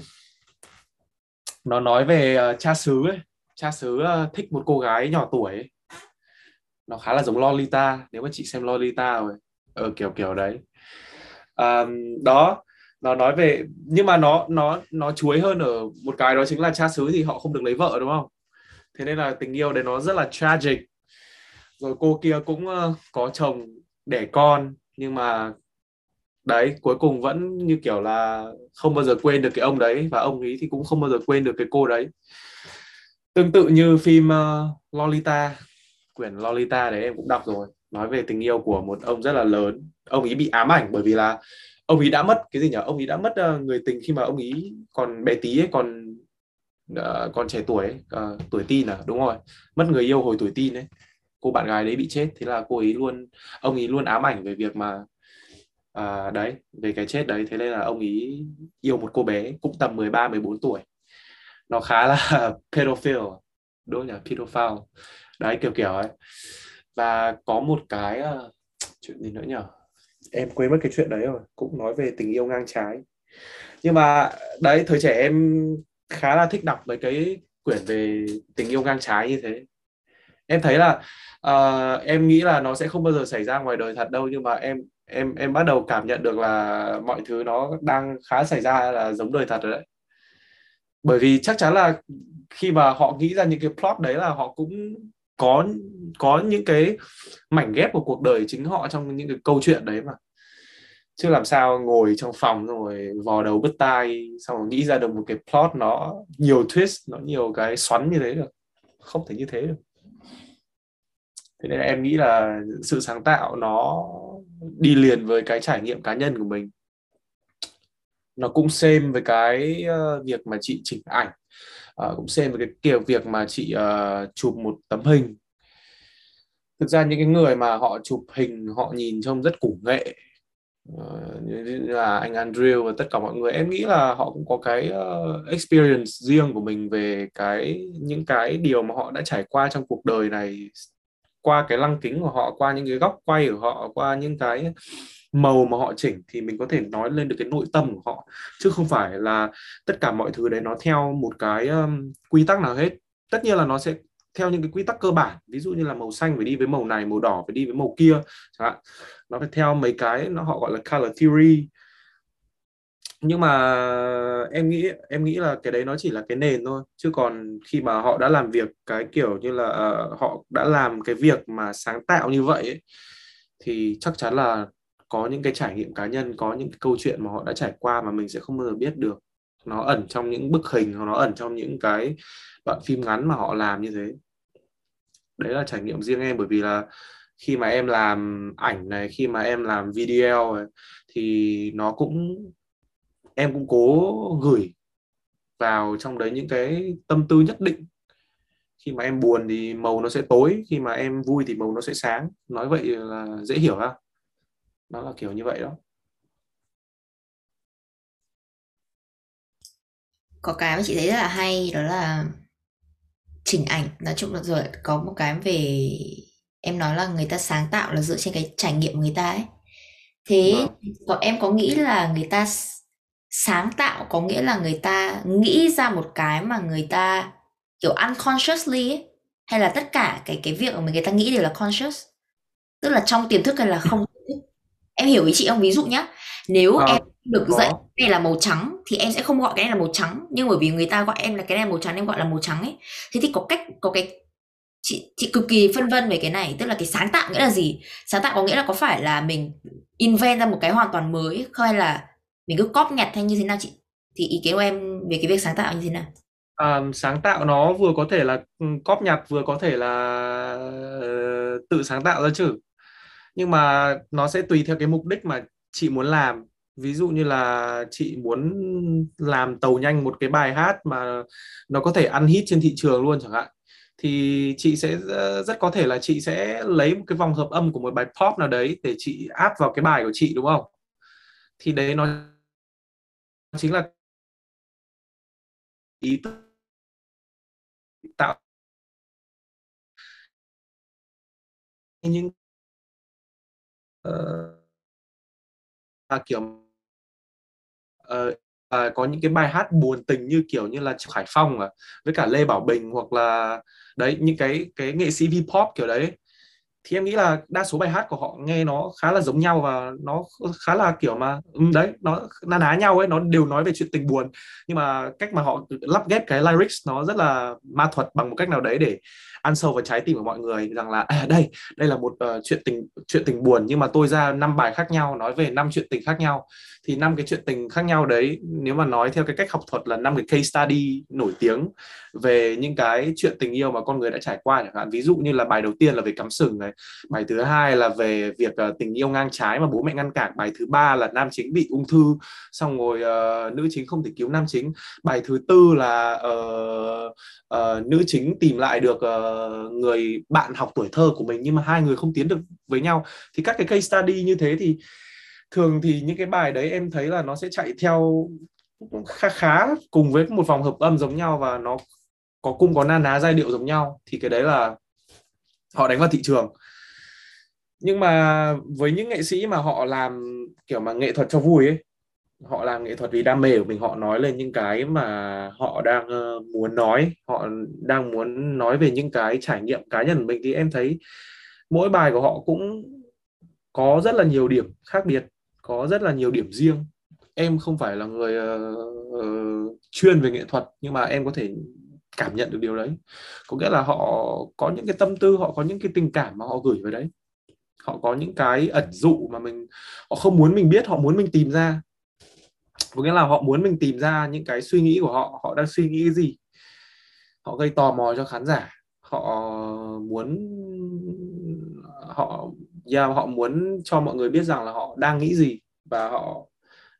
nó nói về uh, cha xứ ấy. Cha xứ uh, thích một cô gái nhỏ tuổi ấy. nó khá là giống Lolita nếu mà chị xem Lolita rồi. Ờ, kiểu kiểu đấy. Um, đó nó nói về nhưng mà nó nó nó chuối hơn ở một cái đó chính là cha xứ thì họ không được lấy vợ đúng không? Thế nên là tình yêu đấy nó rất là tragic. Rồi cô kia cũng uh, có chồng đẻ con nhưng mà đấy cuối cùng vẫn như kiểu là không bao giờ quên được cái ông đấy và ông ấy thì cũng không bao giờ quên được cái cô đấy. Tương tự như phim uh, Lolita quyển Lolita đấy em cũng đọc rồi. Nói về tình yêu của một ông rất là lớn. Ông ấy bị ám ảnh bởi vì là ông ấy đã mất cái gì nhỉ? Ông ấy đã mất uh, người tình khi mà ông ấy còn bé tí ấy còn uh, còn trẻ tuổi ấy, uh, tuổi teen à đúng rồi. Mất người yêu hồi tuổi teen ấy. Cô bạn gái đấy bị chết. Thế là cô ấy luôn ông ấy luôn ám ảnh về việc mà à, đấy về cái chết đấy thế nên là ông ấy yêu một cô bé cũng tầm 13 14 tuổi. Nó khá là [LAUGHS] pedophile đúng nhỉ? Pedophile. Đấy kiểu kiểu ấy. Và có một cái uh, chuyện gì nữa nhỉ? Em quên mất cái chuyện đấy rồi cũng nói về tình yêu ngang trái. Nhưng mà đấy thời trẻ em khá là thích đọc mấy cái quyển về tình yêu ngang trái như thế. Em thấy là uh, em nghĩ là nó sẽ không bao giờ xảy ra ngoài đời thật đâu nhưng mà em em em bắt đầu cảm nhận được là mọi thứ nó đang khá xảy ra là giống đời thật rồi đấy. Bởi vì chắc chắn là khi mà họ nghĩ ra những cái plot đấy là họ cũng có có những cái mảnh ghép của cuộc đời chính họ trong những cái câu chuyện đấy mà. Chứ làm sao ngồi trong phòng rồi vò đầu bứt tai, xong rồi nghĩ ra được một cái plot nó, nhiều twist, nó nhiều cái xoắn như thế được. Không thể như thế được. Thế nên em nghĩ là sự sáng tạo nó đi liền với cái trải nghiệm cá nhân của mình. Nó cũng xem với cái uh, việc mà chị chỉnh ảnh. Uh, cũng xem với cái kiểu việc mà chị uh, chụp một tấm hình. Thực ra những cái người mà họ chụp hình họ nhìn trông rất củ nghệ. Uh, như là anh Andrew và tất cả mọi người em nghĩ là họ cũng có cái uh, experience riêng của mình về cái những cái điều mà họ đã trải qua trong cuộc đời này qua cái lăng kính của họ qua những cái góc quay của họ qua những cái màu mà họ chỉnh thì mình có thể nói lên được cái nội tâm của họ. Chứ không phải là tất cả mọi thứ đấy nó theo một cái um, quy tắc nào hết. Tất nhiên là nó sẽ theo những cái quy tắc cơ bản. Ví dụ như là màu xanh phải đi với màu này màu đỏ phải đi với màu kia chẳng hạn. Nó phải theo mấy cái nó họ gọi là color theory nhưng mà em nghĩ em nghĩ là cái đấy nó chỉ là cái nền thôi. Chứ còn khi mà họ đã làm việc cái kiểu như là uh, họ đã làm cái việc mà sáng tạo như vậy ấy, thì chắc chắn là có những cái trải nghiệm cá nhân có những cái câu chuyện mà họ đã trải qua mà mình sẽ không bao giờ biết được. Nó ẩn trong những bức hình hoặc nó ẩn trong những cái đoạn phim ngắn mà họ làm như thế. Đấy là trải nghiệm riêng em bởi vì là khi mà em làm ảnh này khi mà em làm video này, thì nó cũng em cũng cố gửi vào trong đấy những cái tâm tư nhất định. Khi mà em buồn thì màu nó sẽ tối khi mà em vui thì màu nó sẽ sáng. Nói vậy là dễ hiểu ha. Nó là kiểu như vậy đó. Có cái mà chị thấy rất là hay đó là chỉnh ảnh. Nói chung là rồi có một cái về em nói là người ta sáng tạo là dựa trên cái trải nghiệm người ta ấy. Thế vâng. em có nghĩ là người ta sáng tạo có nghĩa là người ta nghĩ ra một cái mà người ta kiểu unconsciously ấy, hay là tất cả cái cái việc mà người ta nghĩ đều là conscious? Tức là trong tiềm thức hay là không? [LAUGHS] Em hiểu ý chị không? Ví dụ nhá nếu à, em được có. dạy cái này là màu trắng thì em sẽ không gọi cái này là màu trắng nhưng bởi vì người ta gọi em là cái này màu trắng em gọi là màu trắng ấy. Thế thì có cách có cái chị chị cực kỳ phân vân về cái này tức là cái sáng tạo nghĩa là gì? Sáng tạo có nghĩa là có phải là mình invent ra một cái hoàn toàn mới hay là mình cứ cóp nhặt hay như thế nào chị? Thì ý kiến của em về cái việc sáng tạo như thế nào? À, sáng tạo nó vừa có thể là ừ, cóp nhặt vừa có thể là uh, tự sáng tạo ra chứ. Nhưng mà nó sẽ tùy theo cái mục đích mà chị muốn làm. Ví dụ như là chị muốn làm tàu nhanh một cái bài hát mà nó có thể ăn hit trên thị trường luôn chẳng hạn thì chị sẽ ờ, rất có thể là chị sẽ lấy một cái vòng hợp âm của một bài pop nào đấy để chị áp vào cái bài của chị đúng không? Thì đấy nó chính là ý tạo những uh, kiểu uh, uh, có những cái bài hát buồn tình như kiểu như là Khải Phong à, với cả Lê Bảo Bình hoặc là đấy những cái cái nghệ sĩ V-pop kiểu đấy thì em nghĩ là đa số bài hát của họ nghe nó khá là giống nhau và nó khá là kiểu mà ừ, đấy, nó na ná nhau ấy, nó đều nói về chuyện tình buồn. Nhưng mà cách mà họ lắp ghép cái lyrics nó rất là ma thuật bằng một cách nào đấy để ăn sâu vào trái tim của mọi người rằng là à, đây đây là một uh, chuyện tình chuyện tình buồn nhưng mà tôi ra năm bài khác nhau nói về năm chuyện tình khác nhau. Thì năm cái chuyện tình khác nhau đấy nếu mà nói theo cái cách học thuật là năm cái case study nổi tiếng về những cái chuyện tình yêu mà con người đã trải qua chẳng hạn. Ví dụ như là bài đầu tiên là về cắm sừng này bài thứ hai là về việc uh, tình yêu ngang trái mà bố mẹ ngăn cản bài thứ ba là nam chính bị ung thư xong rồi uh, nữ chính không thể cứu nam chính. Bài thứ tư là uh, uh, nữ chính tìm lại được uh, uh, người bạn học tuổi thơ của mình nhưng mà hai người không tiến được với nhau thì các cái case study như thế thì thường thì những cái bài đấy em thấy là nó sẽ chạy theo khá khá cùng với một vòng hợp âm giống nhau và nó có cung có na ná giai điệu giống nhau thì cái đấy là họ đánh vào thị trường. Nhưng mà với những nghệ sĩ mà họ làm kiểu mà nghệ thuật cho vui ấy họ làm nghệ thuật vì đam mê của mình họ nói lên những cái mà họ đang uh, muốn nói họ đang muốn nói về những cái trải nghiệm cá nhân của mình. Thì em thấy mỗi bài của họ cũng có rất là nhiều điểm khác biệt có rất là nhiều điểm riêng. Em không phải là người uh, uh, chuyên về nghệ thuật nhưng mà em có thể cảm nhận được điều đấy. Có nghĩa là họ có những cái tâm tư họ có những cái tình cảm mà họ gửi vào đấy. Họ có những cái ẩn dụ mà mình họ không muốn mình biết họ muốn mình tìm ra có nghĩa là họ muốn mình tìm ra những cái suy nghĩ của họ họ đang suy nghĩ cái gì? Họ gây tò mò cho khán giả. Họ muốn họ yeah, họ muốn cho mọi người biết rằng là họ đang nghĩ gì và họ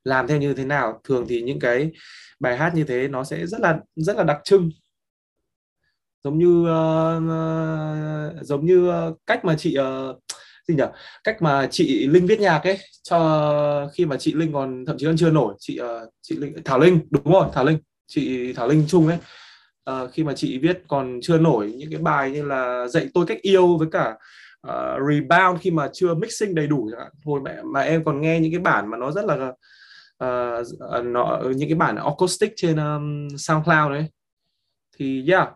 làm theo như thế nào. Thường thì những cái bài hát như thế nó sẽ rất là rất là đặc trưng. Giống như uh, giống như uh, cách mà chị uh, gì nhỉ? Cách mà chị Linh viết nhạc ấy cho khi mà chị Linh còn thậm chí còn chưa nổi chị uh, chị Linh Thảo Linh đúng rồi Thảo Linh chị Thảo Linh Trung ấy. Uh, khi mà chị viết còn chưa nổi những cái bài như là dạy tôi cách yêu với cả uh, rebound khi mà chưa mixing đầy đủ hồi mẹ mà em còn nghe những cái bản mà nó rất là uh, nó những cái bản acoustic trên um, SoundCloud đấy thì yeah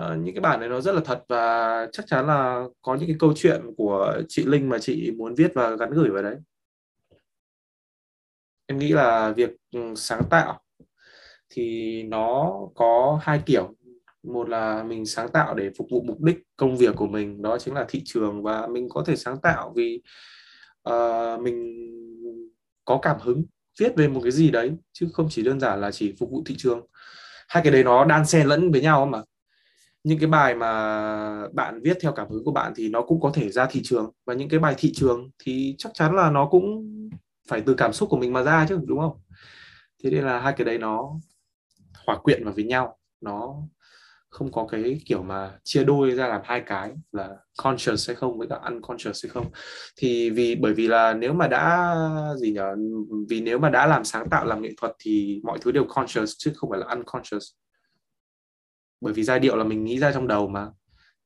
uh, những cái bản này nó rất là thật và chắc chắn là có những cái câu chuyện của chị Linh mà chị muốn viết và gắn gửi vào đấy. Em nghĩ là việc ừ, sáng tạo thì nó có hai kiểu. Một là mình sáng tạo để phục vụ mục đích công việc của mình đó chính là thị trường và mình có thể sáng tạo vì uh, mình có cảm hứng viết về một cái gì đấy chứ không chỉ đơn giản là chỉ phục vụ thị trường. Hai cái đấy nó đan xen lẫn với nhau mà những cái bài mà bạn viết theo cảm hứng của bạn thì nó cũng có thể ra thị trường. Và những cái bài thị trường thì chắc chắn là nó cũng phải từ cảm xúc của mình mà ra chứ, đúng không? Thế nên là hai cái đấy nó hòa quyện vào với nhau. Nó không có cái kiểu mà chia đôi ra làm hai cái là conscious hay không với cả unconscious hay không. Thì vì, bởi vì là nếu mà đã, gì nhở, vì nếu mà đã làm sáng tạo, làm nghệ thuật thì mọi thứ đều conscious chứ không phải là unconscious bởi vì giai điệu là mình nghĩ ra trong đầu mà.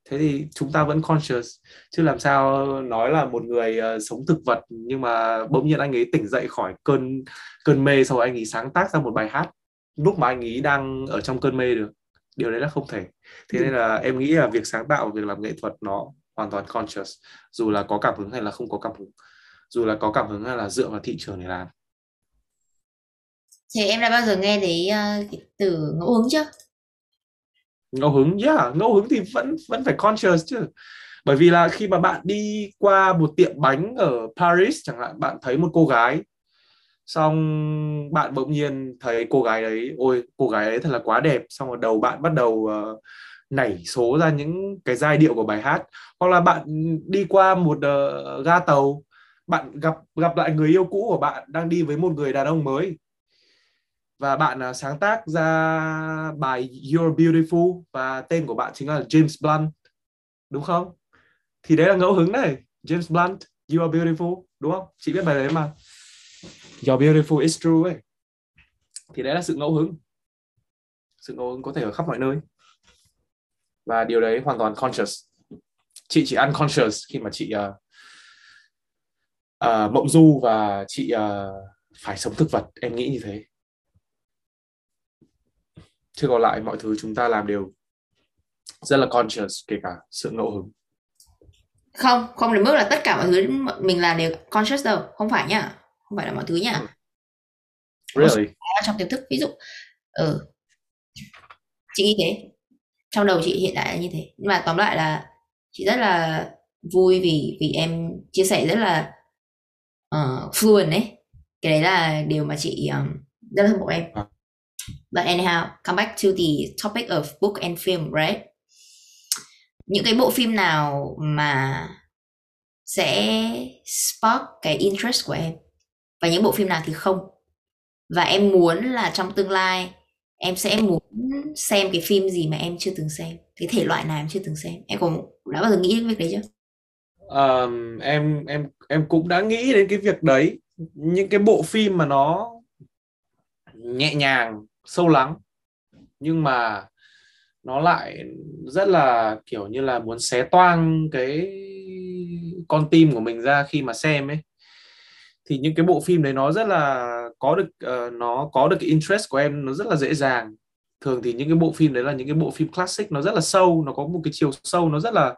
Thế thì chúng ta vẫn conscious. Chứ làm sao nói là một người uh, sống thực vật nhưng mà bỗng nhiên anh ấy tỉnh dậy khỏi cơn cơn mê sau anh ấy sáng tác ra một bài hát lúc mà anh ấy đang ở trong cơn mê được. Điều đấy là không thể. Thế nên là em nghĩ là việc sáng tạo việc làm nghệ thuật nó hoàn toàn conscious. Dù là có cảm hứng hay là không có cảm hứng. Dù là có cảm hứng hay là dựa vào thị trường để làm. Thì em đã bao giờ nghe thấy uh, từ ngẫu hứng chưa? Ngẫu hứng yeah ngẫu hứng thì vẫn vẫn phải conscious chứ. Bởi vì là khi mà bạn đi qua một tiệm bánh ở Paris chẳng hạn bạn thấy một cô gái xong bạn bỗng nhiên thấy cô gái đấy ôi cô gái ấy thật là quá đẹp. Xong rồi đầu bạn bắt đầu uh, nảy số ra những cái giai điệu của bài hát. Hoặc là bạn đi qua một uh, ga tàu bạn gặp gặp lại người yêu cũ của bạn đang đi với một người đàn ông mới và bạn uh, sáng tác ra bài You're Beautiful và tên của bạn chính là James Blunt đúng không? Thì đấy là ngẫu hứng này. James Blunt You Are Beautiful đúng không? Chị biết bài đấy mà. You're Beautiful is True ấy. Thì đấy là sự ngẫu hứng. Sự ngẫu hứng có thể ở khắp mọi nơi. Và điều đấy hoàn toàn conscious. Chị chỉ unconscious khi mà chị uh, uh, mộng du và chị uh, phải sống thực vật. Em nghĩ như thế chứ còn lại mọi thứ chúng ta làm đều rất là conscious kể cả sự ngẫu hứng. Không không đến mức là tất cả mọi thứ mình làm đều conscious đâu không phải nhá. Không phải là mọi thứ nhá. Ừ. really? trong tiềm thức ví dụ ừ chị nghĩ thế. Trong đầu chị hiện tại là như thế. Nhưng mà tóm lại là chị rất là vui vì vì em chia sẻ rất là uh, fluent ấy. Cái đấy là điều mà chị um, rất là hâm mộ em. À. But anyhow, come back to the topic of book and film, right? Những cái bộ phim nào mà sẽ spark cái interest của em? Và những bộ phim nào thì không. Và em muốn là trong tương lai em sẽ muốn xem cái phim gì mà em chưa từng xem? Cái thể loại nào em chưa từng xem? Em có đã bao giờ nghĩ đến việc đấy chưa? Um, em em em cũng đã nghĩ đến cái việc đấy. Những cái bộ phim mà nó nhẹ nhàng sâu lắng nhưng mà nó lại rất là kiểu như là muốn xé toang cái con tim của mình ra khi mà xem ấy. Thì những cái bộ phim đấy nó rất là có được uh, nó có được cái interest của em nó rất là dễ dàng. Thường thì những cái bộ phim đấy là những cái bộ phim classic nó rất là sâu nó có một cái chiều sâu nó rất là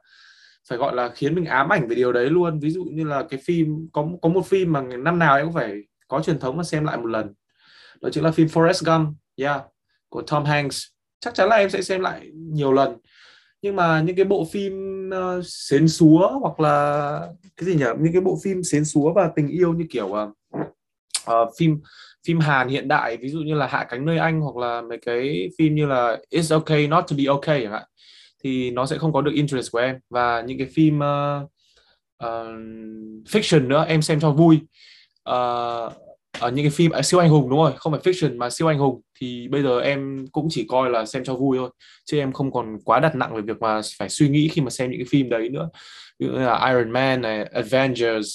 phải gọi là khiến mình ám ảnh về điều đấy luôn. Ví dụ như là cái phim có có một phim mà năm nào em cũng phải có truyền thống mà xem lại một lần. Đó chính là phim Forrest Gump yeah của Tom Hanks. Chắc chắn là em sẽ xem lại nhiều lần. Nhưng mà những cái bộ phim uh, xến xúa hoặc là cái gì nhỉ? Những cái bộ phim xến xúa và tình yêu như kiểu uh, uh, phim phim Hàn hiện đại ví dụ như là Hạ cánh nơi Anh hoặc là mấy cái phim như là It's okay not to be okay chẳng hạn thì nó sẽ không có được interest của em. Và những cái phim uh, uh, fiction nữa em xem cho vui. Uh, ở những cái phim à, siêu anh hùng đúng rồi không phải fiction mà siêu anh hùng thì bây giờ em cũng chỉ coi là xem cho vui thôi. Chứ em không còn quá đặt nặng về việc mà phải suy nghĩ khi mà xem những cái phim đấy nữa. Ví dụ như là Iron Man này Avengers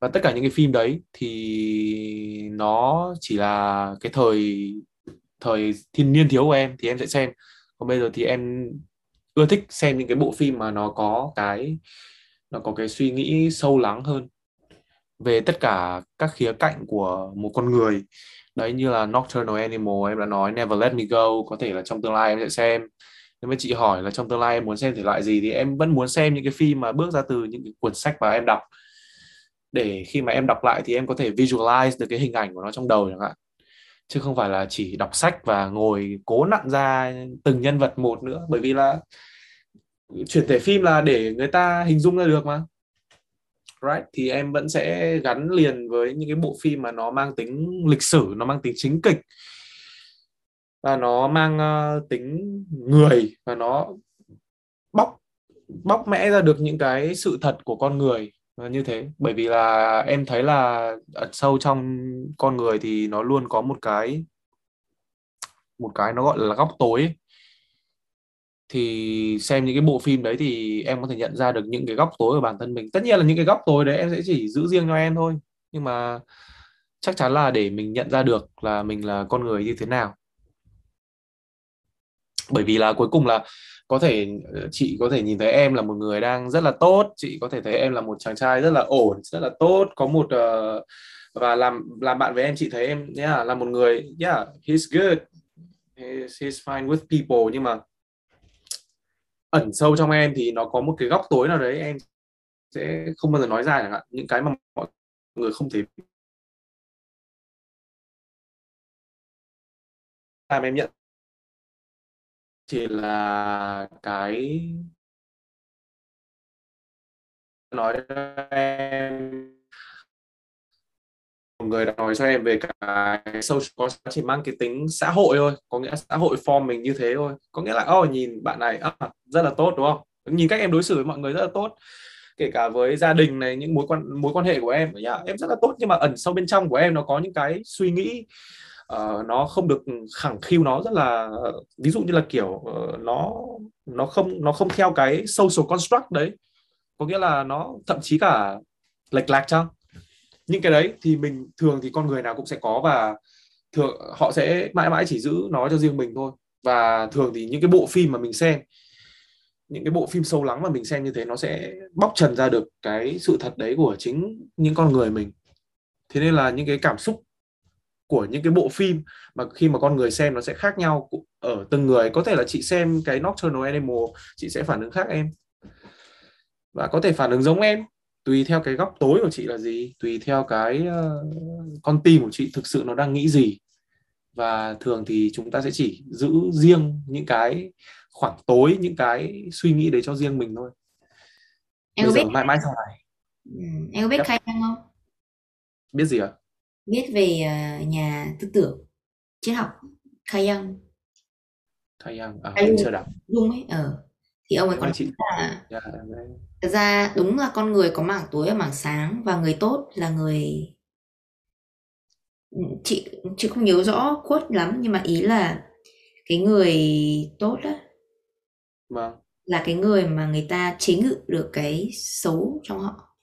và tất cả những cái phim đấy thì nó chỉ là cái thời thời thiên niên thiếu của em thì em sẽ xem. Còn bây giờ thì em ưa thích xem những cái bộ phim mà nó có cái nó có cái suy nghĩ sâu lắng hơn về tất cả các khía cạnh của một con người. Đấy, như là Nocturnal Animal, em đã nói, Never Let Me Go, có thể là trong tương lai em sẽ xem. Nếu mà chị hỏi là trong tương lai em muốn xem thể loại gì thì em vẫn muốn xem những cái phim mà bước ra từ những cái cuốn sách mà em đọc. Để khi mà em đọc lại thì em có thể visualize được cái hình ảnh của nó trong đầu chẳng hạn. Chứ không phải là chỉ đọc sách và ngồi cố nặn ra từng nhân vật một nữa. Bởi vì là chuyển thể phim là để người ta hình dung ra được mà right? Thì em vẫn sẽ gắn liền với những cái bộ phim mà nó mang tính lịch sử nó mang tính chính kịch. Và nó mang uh, tính người và nó bóc bóc mẽ ra được những cái sự thật của con người như thế. Bởi vì là em thấy là ẩn sâu trong con người thì nó luôn có một cái một cái nó gọi là góc tối thì xem những cái bộ phim đấy thì em có thể nhận ra được những cái góc tối của bản thân mình. Tất nhiên là những cái góc tối đấy em sẽ chỉ giữ riêng cho em thôi. Nhưng mà chắc chắn là để mình nhận ra được là mình là con người như thế nào. Bởi vì là cuối cùng là có thể ờ, chị có thể nhìn thấy em là một người đang rất là tốt. Chị có thể thấy em là một chàng trai rất là ổn rất là tốt có một uh, và làm làm bạn với em chị thấy em yeah, là một người yeah he's good he's, he's fine with people. Nhưng mà ẩn sâu trong em thì nó có một cái góc tối nào đấy em sẽ không bao giờ nói ra chẳng hạn. Những cái mà mọi người không thể làm em nhận chỉ là cái nói em một người đã nói cho em về cái social chỉ mang cái tính xã hội thôi có nghĩa xã hội form mình như thế thôi. Có nghĩa là oh, nhìn bạn này à, rất là tốt đúng không? Nhìn cách em đối xử với mọi người rất là tốt. Kể cả với gia đình này những mối quan mối quan hệ của em nhà em rất là tốt nhưng mà ẩn sâu bên trong của em nó có những cái suy nghĩ uh, nó không được khẳng khiu nó rất là ví dụ như là kiểu uh, nó nó không nó không theo cái social construct đấy. Có nghĩa là nó thậm chí cả lệch lạc chăng? Những cái đấy thì mình, thường thì con người nào cũng sẽ có và thường, họ sẽ mãi mãi chỉ giữ nó cho riêng mình thôi. Và thường thì những cái bộ phim mà mình xem, những cái bộ phim sâu lắng mà mình xem như thế, nó sẽ bóc trần ra được cái sự thật đấy của chính những con người mình. Thế nên là những cái cảm xúc của những cái bộ phim mà khi mà con người xem nó sẽ khác nhau ở từng người. Có thể là chị xem cái Nocturnal Animal, chị sẽ phản ứng khác em. Và có thể phản ứng giống em tùy theo cái góc tối của chị là gì tùy theo cái uh, con tim của chị thực sự nó đang nghĩ gì. Và thường thì chúng ta sẽ chỉ giữ riêng những cái khoảng tối những cái suy nghĩ đấy cho riêng mình thôi. Em bây có giờ biết mãi mãi sau này. Ừ, em có biết Yep. Khai Năng không? Biết gì ạ? Biết về ờ, nhà tư tưởng triết học Khai Young thầy Hằng à, Khai em chưa đọc. Dung ấy ờ thì ông ấy mà nói chị là dạ, em đấy. Thật ra đúng là con người có mảng tối và mảng sáng và người tốt là người chị chị không nhớ rõ quote lắm nhưng mà ý là cái người tốt á vâng. là cái người mà người ta chế ngự được cái xấu trong họ.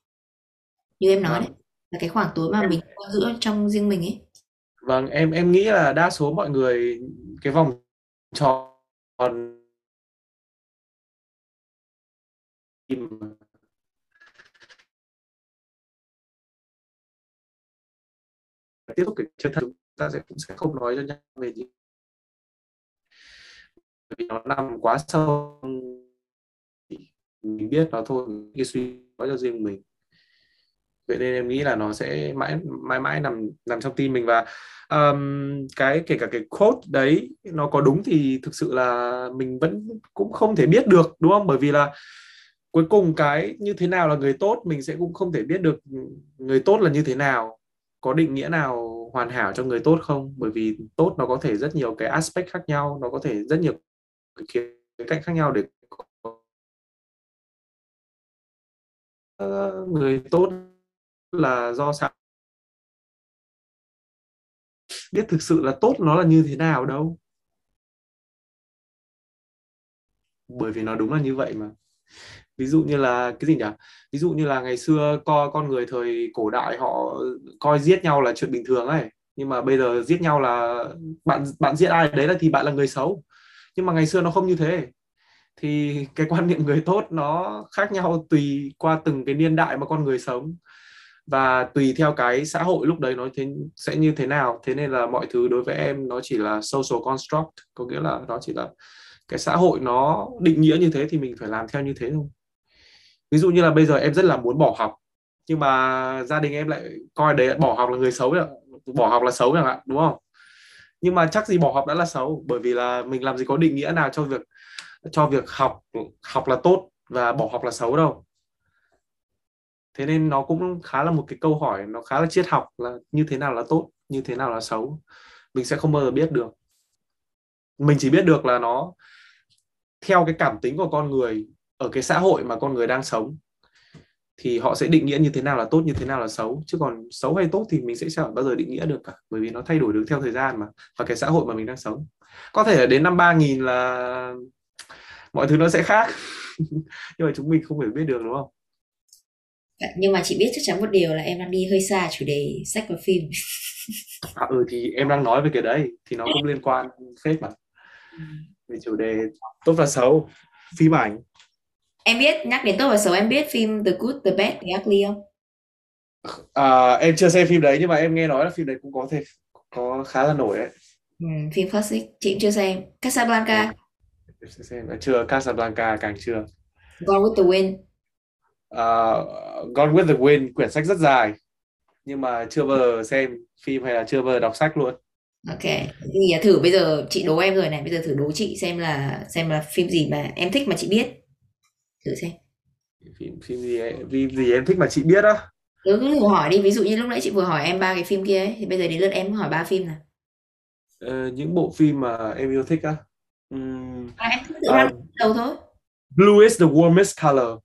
Như em nói đấy vâng là cái khoảng tối mà em mình giữ trong riêng mình ấy. Vâng em em nghĩ là đa số mọi người cái vòng tròn tiếp xúc cái chân thật chúng ta sẽ cũng sẽ không nói cho nhau về gì. Vì nó nằm quá sâu mình biết nó thôi cái suy nói cho riêng mình. Vậy nên em nghĩ là nó sẽ mãi mãi mãi nằm nằm trong tim mình. Và um, cái kể cả cái quote đấy nó có đúng thì thực sự là mình vẫn cũng không thể biết được đúng không? Bởi vì là cuối cùng cái như thế nào là người tốt mình sẽ cũng không thể biết được người tốt là như thế nào, có định nghĩa nào hoàn hảo cho người tốt không? Bởi vì tốt nó có thể rất nhiều cái aspect khác nhau, nó có thể rất nhiều cái khía cạnh khác nhau để ờ, người tốt là do sao? Biết thực sự là tốt nó là như thế nào đâu. Bởi vì nó đúng là như vậy mà ví dụ như là, cái gì nhỉ? Ví dụ như là ngày xưa coi con người thời cổ đại họ coi giết nhau là chuyện bình thường ấy. Nhưng mà bây giờ giết nhau là bạn bạn giết ai đấy là thì bạn là người xấu. Nhưng mà ngày xưa nó không như thế. Thì cái quan niệm người tốt nó khác nhau tùy qua từng cái niên đại mà con người sống. Và tùy theo cái xã hội lúc đấy nó thế, sẽ như thế nào. Thế nên là mọi thứ đối với em nó chỉ là social construct. Có nghĩa là nó chỉ là cái xã hội nó định nghĩa như thế thì mình phải làm theo như thế thôi ví dụ như là bây giờ em rất là muốn bỏ học, nhưng mà gia đình em lại coi đấy bỏ học là người xấu bỏ học là xấu chẳng hạn, đúng không? Nhưng mà chắc gì bỏ học đã là xấu, bởi vì là mình làm gì có định nghĩa nào cho việc cho việc học học là tốt và bỏ học là xấu đâu. Thế nên nó cũng khá là một cái câu hỏi, nó khá là triết học là như thế nào là tốt, như thế nào là xấu. Mình sẽ không bao giờ biết được. Mình chỉ biết được là nó, theo cái cảm tính của con người ở cái xã hội mà con người đang sống thì họ sẽ định nghĩa như thế nào là tốt như thế nào là xấu. Chứ còn xấu hay tốt thì mình sẽ chẳng bao giờ định nghĩa được cả bởi vì nó thay đổi được theo thời gian mà và cái xã hội mà mình đang sống. Có thể là đến năm 3000 là mọi thứ nó sẽ khác. [LAUGHS] Nhưng mà chúng mình không thể biết được đúng không? Dạ, nhưng mà chị biết chắc chắn một điều là em đang đi hơi xa chủ đề sách và phim. À, ừ thì em đang nói về cái đấy thì nó cũng liên quan phết mà. Ừ. về chủ đề tốt và xấu phim ảnh em biết nhắc đến tốt và xấu em biết phim The Good, The Bad, The Ugly không? À, em chưa xem phim đấy nhưng mà em nghe nói là phim đấy cũng có thể có khá là nổi đấy. Ừ, phim classic chị cũng chưa xem. Casablanca. Em chưa xem, chưa Casablanca càng chưa. Gone with the Wind. Uh, Gone with the Wind quyển sách rất dài nhưng mà chưa bao giờ xem phim hay là chưa bao giờ đọc sách luôn. Ok, thì thử bây giờ chị đố em rồi này, bây giờ thử đố chị xem là xem là phim gì mà em thích mà chị biết thử xem. Phim phim gì phim gì em thích mà chị biết á? Ừ, cứ thử hỏi đi ví dụ như lúc nãy chị vừa hỏi em ba cái phim kia ấy thì bây giờ đến lượt em hỏi ba phim nào. Ờ, những bộ phim mà em yêu thích á? Uhm, à, em tự ra uh, đầu thôi. Blue is the warmest color.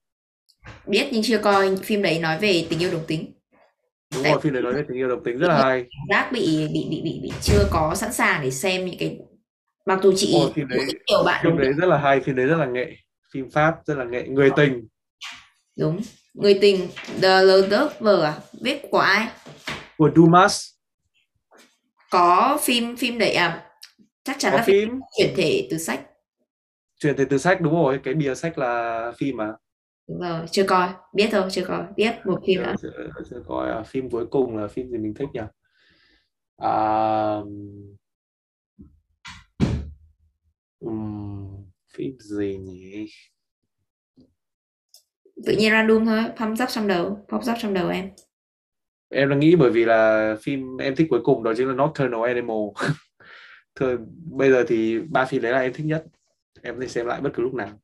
Biết nhưng chưa coi phim đấy nói về tình yêu đồng tính. Đúng rồi phim đấy nói về tình yêu đồng tính rất là hay. giác bị bị bị bị bị chưa có sẵn sàng để xem những cái mặc dù chị Ồ, phim đấy, nhiều bạn phim đấy rất là hay phim đấy rất là nghệ phim Pháp rất là nghệ người tình. Đúng. Người tình The Lover à? Viết của ai? Của Dumas. Có phim phim đấy à? Chắc chắn có là phim. chuyển thể từ sách. Chuyển thể từ sách đúng rồi. Cái bìa sách là phim mà. Đúng rồi. Chưa coi. Biết thôi chưa coi. Biết một phim nữa. Chưa, chưa, chưa coi. À, phim cuối cùng là phim gì mình thích nhỉ? À, um, phim gì nhỉ? Tự nhiên random thôi pump up trong đầu pop up trong đầu em. Em đang nghĩ bởi vì là phim em thích cuối cùng đó chính là Nocturnal Animal. [LAUGHS] Thôi bây giờ thì ba phim đấy là em thích nhất. Em thể xem lại bất cứ lúc nào.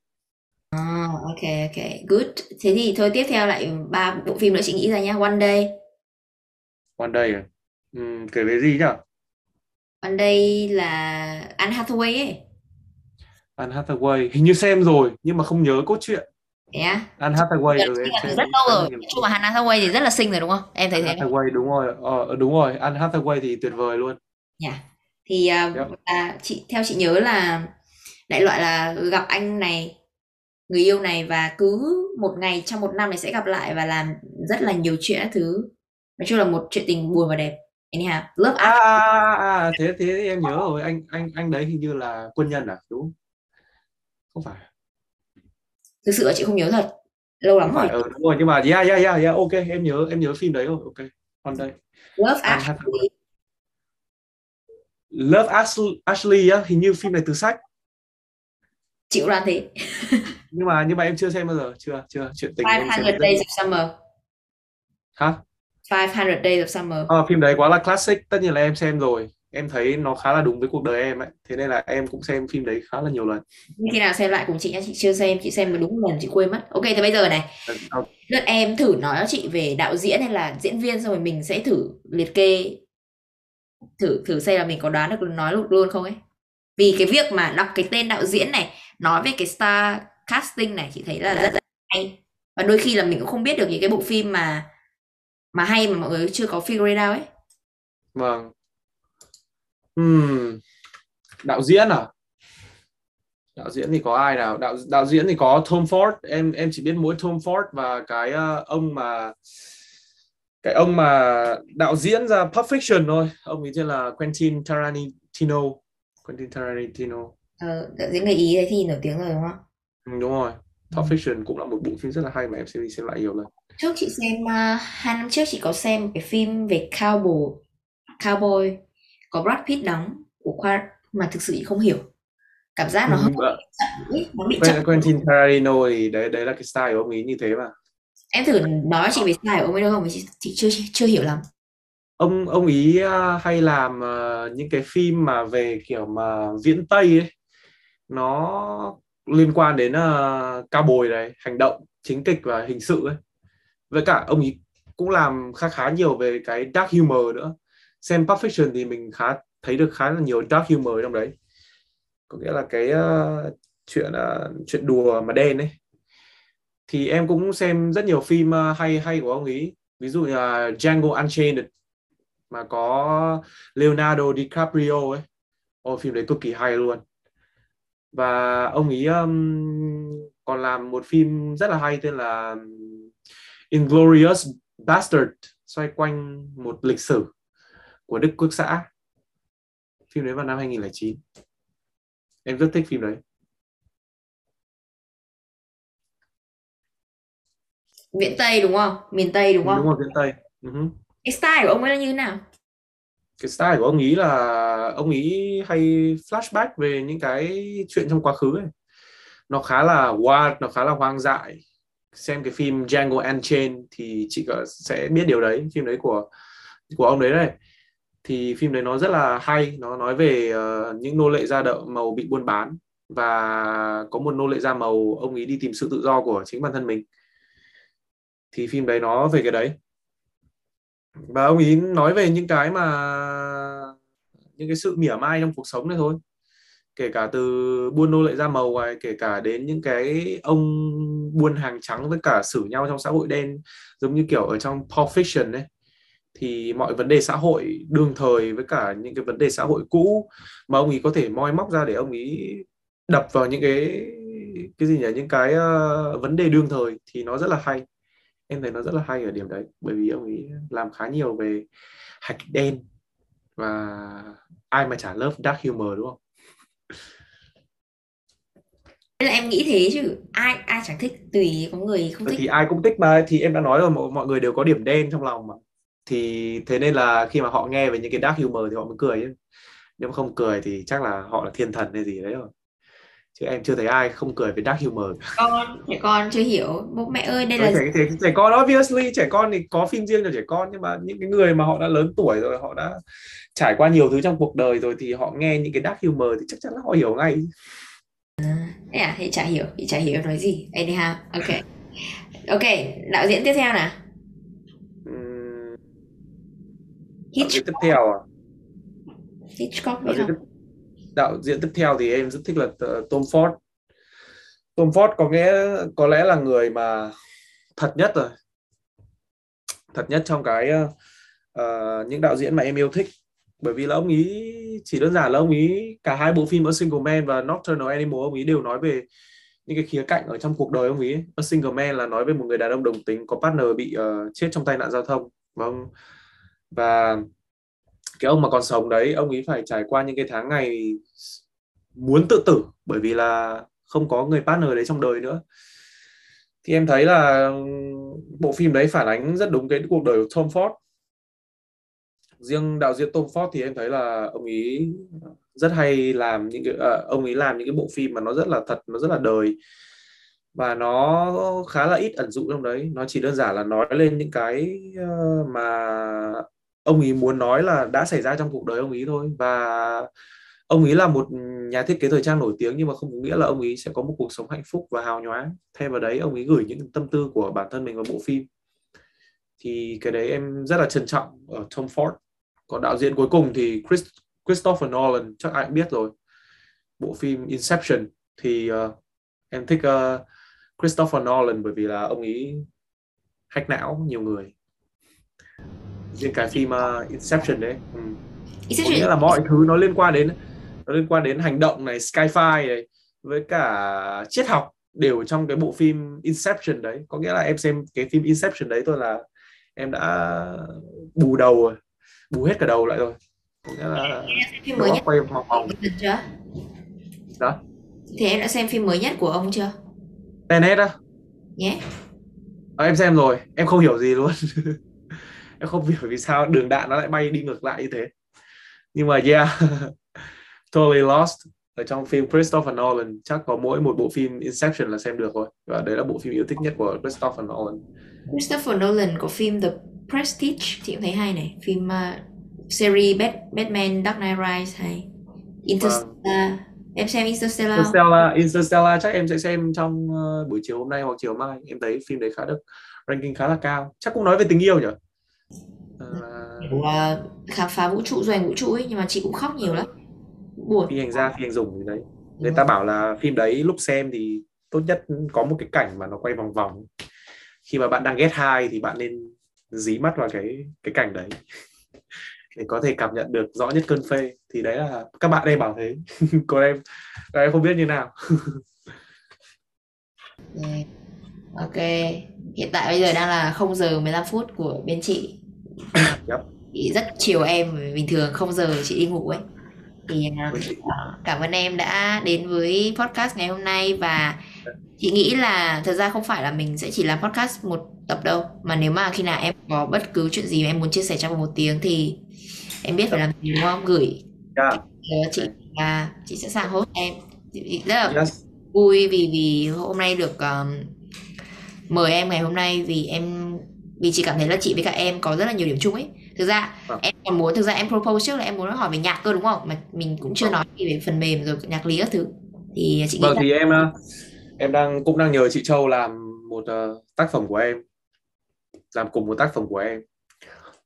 À, ok ok. Good. Thế thì thôi tiếp theo lại ba bộ phim nữa chị nghĩ ra nhá. One Day. One Day à? Uhm, kể về gì nhỉ? One Day là Anne Hathaway ấy Anne Hathaway. Hình như xem rồi nhưng mà không nhớ cốt truyện. À Anne Hathaway ừ, em rất lâu rồi. chung mà Anne Hathaway thì rất là xinh rồi đúng không? Em thấy thế Hathaway đúng rồi. Ờ, đúng rồi. Anne Hathaway thì tuyệt vời luôn. Yeah. thì à, Yep. à, chị theo chị nhớ là đại loại là gặp anh này người yêu này và cứ một ngày trong một năm này sẽ gặp lại và làm rất là nhiều chuyện thứ. Nói chung là một chuyện tình buồn và đẹp. Anyhow love à, à, à, à, thế thế em nhớ rồi. Anh anh anh đấy hình như là quân nhân à? Đúng không? phải. Thực sự là chị không nhớ thật. Lâu lắm rồi. ờ đúng rồi nhưng mà yeah yeah yeah yeah ok em nhớ em nhớ phim đấy rồi ok. On đây. Love Actually. Love Ashley á hình như phim này từ sách. Chị cũng đoán thế. Nhưng mà nhưng mà em chưa xem bao giờ chưa chưa chuyện tình em xem 500 rất Days of Summer. Hả? 500 Days of Summer. Ờ, phim đấy quá là classic tất nhiên là em xem rồi em thấy nó khá là đúng với cuộc đời em ấy. Thế nên là em cũng xem phim đấy khá là nhiều lần. Như khi nào xem lại cùng chị nhé chị chưa xem chị xem mà đúng một lần chị quên mất. Ok thì bây giờ này. Ờ, Lượt em thử nói cho chị về đạo diễn hay là diễn viên xong rồi mình sẽ thử liệt kê. Thử thử xem là mình có đoán được nói luôn không ấy. Vì cái việc mà đọc cái tên đạo diễn này nói về cái star casting này chị thấy là rất là hay. Và đôi khi là mình cũng không biết được những cái bộ phim mà mà hay mà mọi người chưa có figure it out ấy. Vâng Ừm, đạo diễn à? Đạo diễn thì có ai nào? Đạo đạo diễn thì có Tom Ford. Em em chỉ biết mỗi Tom Ford và cái ờ, ông mà cái ông mà đạo diễn ra Pulp Fiction thôi. Ông ấy tên là Quentin Tarantino. Quentin Tarantino. Ờ, đạo diễn người ý đấy thì nổi tiếng rồi đúng không? Ừ, đúng rồi. Pulp Fiction cũng là một bộ phim rất là hay mà em xem đi xem lại nhiều lần. Trước chị xem uh, hai năm trước chị có xem cái phim về cowboy cowboy có Brad Pitt đóng của khoa mà thực sự chị không hiểu. Cảm giác nó hơi Ừ, nó bị chậm. Quentin Tarantino thì đấy đấy là cái style của ông ấy như thế mà. Em thử nói chị về style của ông ấy được không? Chị, chị chưa chưa hiểu lắm. Ông ông ý à, hay làm à, những cái phim mà về kiểu mà viễn Tây ấy. Nó liên quan đến uh, cao bồi này hành động chính kịch và hình sự ấy. Với cả ông ý cũng làm khá khá nhiều về cái dark humor nữa xem Pulp Fiction thì mình khá thấy được khá là nhiều dark humor trong đấy. Có nghĩa là cái uh, chuyện uh, chuyện đùa mà đen ấy. Thì em cũng xem rất nhiều phim uh, hay hay của ông ý. Ví dụ là Django Unchained mà có Leonardo DiCaprio ấy. Ô phim đấy cực kỳ hay luôn. Và ông ấy um, còn làm một phim rất là hay tên là Inglorious Bastard xoay quanh một lịch sử của Đức Quốc xã. Phim đấy vào năm 2009 em rất thích phim đấy. Viễn Tây đúng không? Miền Tây đúng không? Đúng rồi viễn Tây. Uh-huh. cái style của ông ấy là như thế nào? Cái style của ông ý là ông ý hay flashback về những cái chuyện trong quá khứ ấy. nó khá là wild nó khá là hoang dại. Xem cái phim Django Unchained thì chị có sẽ biết điều đấy. Phim đấy của của ông đấy đây thì phim đấy nó rất là hay. Nó nói về uh, những nô lệ da đậu màu bị buôn bán và có một nô lệ da màu ông ấy đi tìm sự tự do của chính bản thân mình. Thì phim đấy nó về cái đấy. Và ông ấy nói về những cái mà những cái sự mỉa mai trong cuộc sống này thôi. Kể cả từ buôn nô lệ da màu ngoài kể cả đến những cái ông buôn hàng trắng với cả xử nhau trong xã hội đen giống như kiểu ở trong Pulp Fiction ấy thì mọi vấn đề xã hội đương thời với cả những cái vấn đề xã hội cũ mà ông ấy có thể moi móc ra để ông ấy đập vào những cái cái gì nhỉ? Những cái uh, vấn đề đương thời thì nó rất là hay. Em thấy nó rất là hay ở điểm đấy bởi vì ông ấy làm khá nhiều về hạch đen và ai mà chả love dark humor đúng không? Là em nghĩ thế chứ ai ai chẳng thích tùy có người không thích. thì ai cũng thích mà thì em đã nói rồi mọi, mọi người đều có điểm đen trong lòng mà thì thế nên là khi mà họ nghe về những cái dark humor thì họ mới cười chứ nếu mà không cười thì chắc là họ là thiên thần hay gì đấy rồi. Chứ em chưa thấy ai không cười về dark humor. Con trẻ con chưa hiểu. Bố mẹ ơi đây là trẻ, trẻ, trẻ con obviously trẻ con thì có phim riêng cho trẻ con nhưng mà những cái người mà họ đã lớn tuổi rồi họ đã trải qua nhiều thứ trong cuộc đời rồi thì họ nghe những cái dark humor thì chắc chắn là họ hiểu ngay. Thế à, thì chả hiểu, thì chả hiểu nói gì. Anyhow, ok. Ok, đạo diễn tiếp theo nào. Ừm, đạo Hitch, diễn tiếp theo à? Hitchcock đạo diễn tiếp, đạo diễn tiếp theo thì em rất thích là uh, Tom Ford. Tom Ford có nghĩa có lẽ là người mà thật nhất rồi. Thật nhất trong cái uh, những đạo diễn mà em yêu thích. Bởi vì là ông ý chỉ đơn giản là ông ý cả hai bộ phim A Single Man và Nocturnal Animal ông ý đều nói về những cái khía cạnh ở trong cuộc đời ông ý. A Single Man là nói về một người đàn ông đồng tính có partner bị uh, chết trong tai nạn giao thông. Vâng và cái ông mà còn sống đấy ông ấy phải trải qua những cái tháng ngày muốn tự tử bởi vì là không có người partner đấy trong đời nữa. Thì em thấy là bộ phim đấy phản ánh rất đúng cái cuộc đời của Tom Ford. Riêng đạo diễn Tom Ford thì em thấy là ông ấy rất hay làm những cái à, ông ấy làm những cái bộ phim mà nó rất là thật nó rất là đời. Và nó khá là ít ẩn dụ trong đấy. Nó chỉ đơn giản là nói lên những cái ờ, mà ông ý muốn nói là đã xảy ra trong cuộc đời ông ý thôi. Và ông ý là một nhà thiết kế thời trang nổi tiếng nhưng mà không có nghĩa là ông ý sẽ có một cuộc sống hạnh phúc và hào nhoáng. Thay vào đấy ông ý gửi những tâm tư của bản thân mình vào bộ phim. Thì cái đấy em rất là trân trọng ở Tom Ford. Còn đạo diễn cuối cùng thì Chris, Christopher Nolan chắc ai cũng biết rồi. Bộ phim Inception. Thì uh, em thích uh, Christopher Nolan bởi vì là ông ấy hack não nhiều người riêng cái phim uh, Inception đấy. Ừ. Inception. có nghĩa là mọi thứ nó liên quan đến nó liên quan đến hành động này sci-fi này với cả triết học đều trong cái bộ phim Inception đấy. Có nghĩa là em xem cái phim Inception đấy thôi là em đã bù đầu rồi bù hết cả đầu lại rồi. Có nghĩa là phim mới nhất quay vòng vòng. Chưa? Đó thì em đã xem phim mới nhất của ông chưa? Tenet á. Nhé. Yeah. à, em xem rồi em không hiểu gì luôn [LAUGHS] em không hiểu vì sao đường đạn nó lại bay đi ngược lại như thế. Nhưng mà yeah [LAUGHS] totally lost ở trong phim Christopher Nolan chắc có mỗi một bộ phim Inception là xem được rồi. Và đấy là bộ phim yêu thích nhất của Christopher Nolan. Christopher Nolan có phim The Prestige thì cũng thấy hay này. Phim uh, series Bat Batman Dark Knight Rise hay Interstellar. Vâng. em xem Interstellar Interstellar Interstellar chắc em sẽ xem trong uh, buổi chiều hôm nay hoặc chiều mai. Em thấy phim đấy khá được ranking khá là cao. Chắc cũng nói về tình yêu nhỉ uh, khám phá vũ trụ doanh vũ trụ ấy nhưng mà chị cũng khóc nhiều lắm. Buồn. Phi hành gia phi hành dùng gì đấy. Người ta bảo là phim đấy lúc xem thì tốt nhất có một cái cảnh mà nó quay vòng vòng. Khi mà bạn đang ghét hai thì bạn nên dí mắt vào cái cái cảnh đấy. Để có thể cảm nhận được rõ nhất cơn phê. Thì đấy là các bạn đây bảo thế. [LAUGHS] Còn em còn em không biết như nào. [LAUGHS] Ok hiện tại bây giờ đang là 0 giờ 15 phút của bên chị yep. chị rất chiều em bình thường không giờ chị đi ngủ ấy thì uh, cảm ơn em đã đến với podcast ngày hôm nay và chị nghĩ là thật ra không phải là mình sẽ chỉ làm podcast một tập đâu mà nếu mà khi nào em có bất cứ chuyện gì mà em muốn chia sẻ trong một tiếng thì em biết phải làm gì đúng không gửi yeah. chị và chị sẽ sàng hốt em chị rất là yes. vui vì vì hôm nay được um, mời em ngày hôm nay vì em vì chị cảm thấy là chị với cả em có rất là nhiều điểm chung ấy. Thực ra à. em còn muốn thực ra em propose trước là em muốn hỏi về nhạc cơ đúng không? Mà mình cũng chưa à. nói gì về phần mềm rồi nhạc lý các thứ. Thì chị vâng thì em ờ, em đang cũng đang nhờ chị Châu làm một uh, tác phẩm của em. Làm cùng một tác phẩm của em.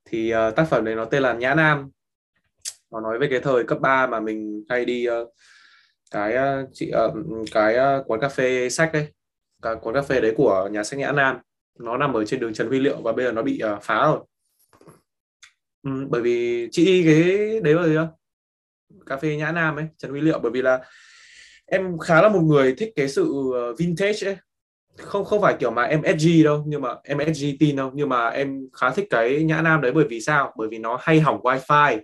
Thì uh, tác phẩm này nó tên là Nhã Nam. Nó nói về cái thời cấp 3 mà mình hay đi uh, cái uh, chị uh, cái uh, quán cà phê sách đấy cả quán cà phê đấy của nhà sách Nhã Nam nó nằm ở trên đường Trần Huy Liệu và bây giờ nó bị uh, phá rồi. Ừ, bởi vì chị đi cái đấy rồi chưa cà phê Nhã Nam ấy Trần Huy Liệu. Bởi vì là em khá là một người thích cái sự ờ, vintage ấy. Không không phải kiểu mà em SG đâu nhưng mà em SG tin đâu. Nhưng mà em khá thích cái nhã nam đấy bởi vì sao? Bởi vì nó hay hỏng wifi.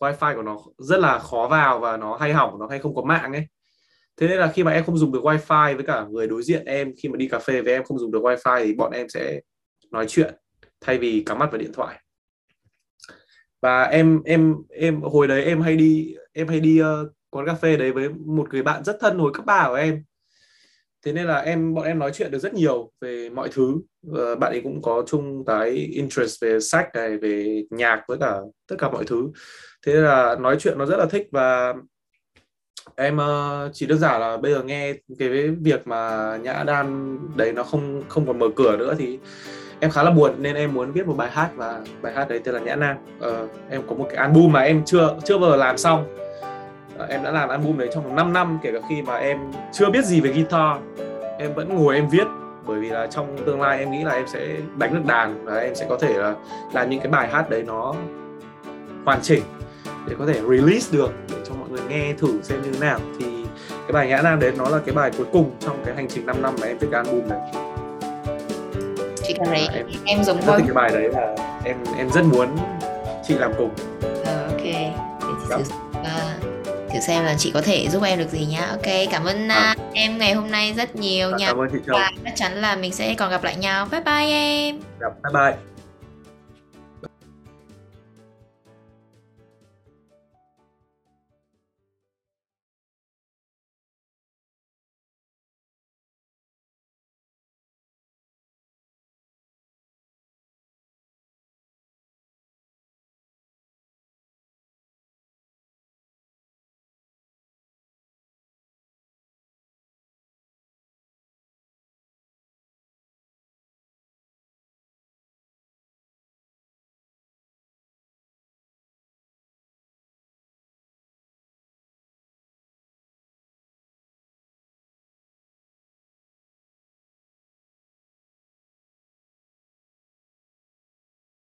Wifi của nó rất là khó vào và nó hay hỏng nó hay không có mạng ấy thế nên là khi mà em không dùng được wifi với cả người đối diện em khi mà đi cà phê với em không dùng được wifi thì bọn em sẽ nói chuyện thay vì cắm mắt vào điện thoại. Và em em em hồi đấy em hay đi em hay đi uh, quán cà phê đấy với một người bạn rất thân hồi cấp ba của em. Thế nên là em bọn em nói chuyện được rất nhiều về mọi thứ. Uh, bạn ấy cũng có chung cái interest về sách này về nhạc với cả tất cả mọi thứ. Thế nên là nói chuyện nó rất là thích và em ờ, chỉ đơn giản là bây giờ nghe cái việc mà nhã đan đấy nó không không còn mở cửa nữa thì em khá là buồn nên em muốn viết một bài hát và bài hát đấy tên là nhã nam. Ờ, em có một cái album mà em chưa chưa bao giờ làm xong. Ờ, em đã làm album đấy trong 5 năm kể cả khi mà em chưa biết gì về guitar em vẫn ngồi em viết. Bởi vì là trong tương lai em nghĩ là em sẽ đánh được đàn và em sẽ có thể là làm những cái bài hát đấy nó hoàn chỉnh để có thể release được để người nghe thử xem như thế nào. Thì cái bài Nhã Nam đấy nó là cái bài cuối cùng trong cái hành trình 5 năm mà em viết cái album này. Chị cảm thấy À, em- em giống rất thích cái bài đấy là em em rất muốn chị làm cùng. Ờ, ok. Để chị Dạ. thử, ờ, thử xem là chị có thể giúp em được gì nhá. Ok cảm ơn à, em ngày hôm nay rất nhiều Và nha. cảm ơn chị Châu. Và chắc chắn là mình sẽ còn gặp lại nhau. Bye bye em. Dạ, bye bye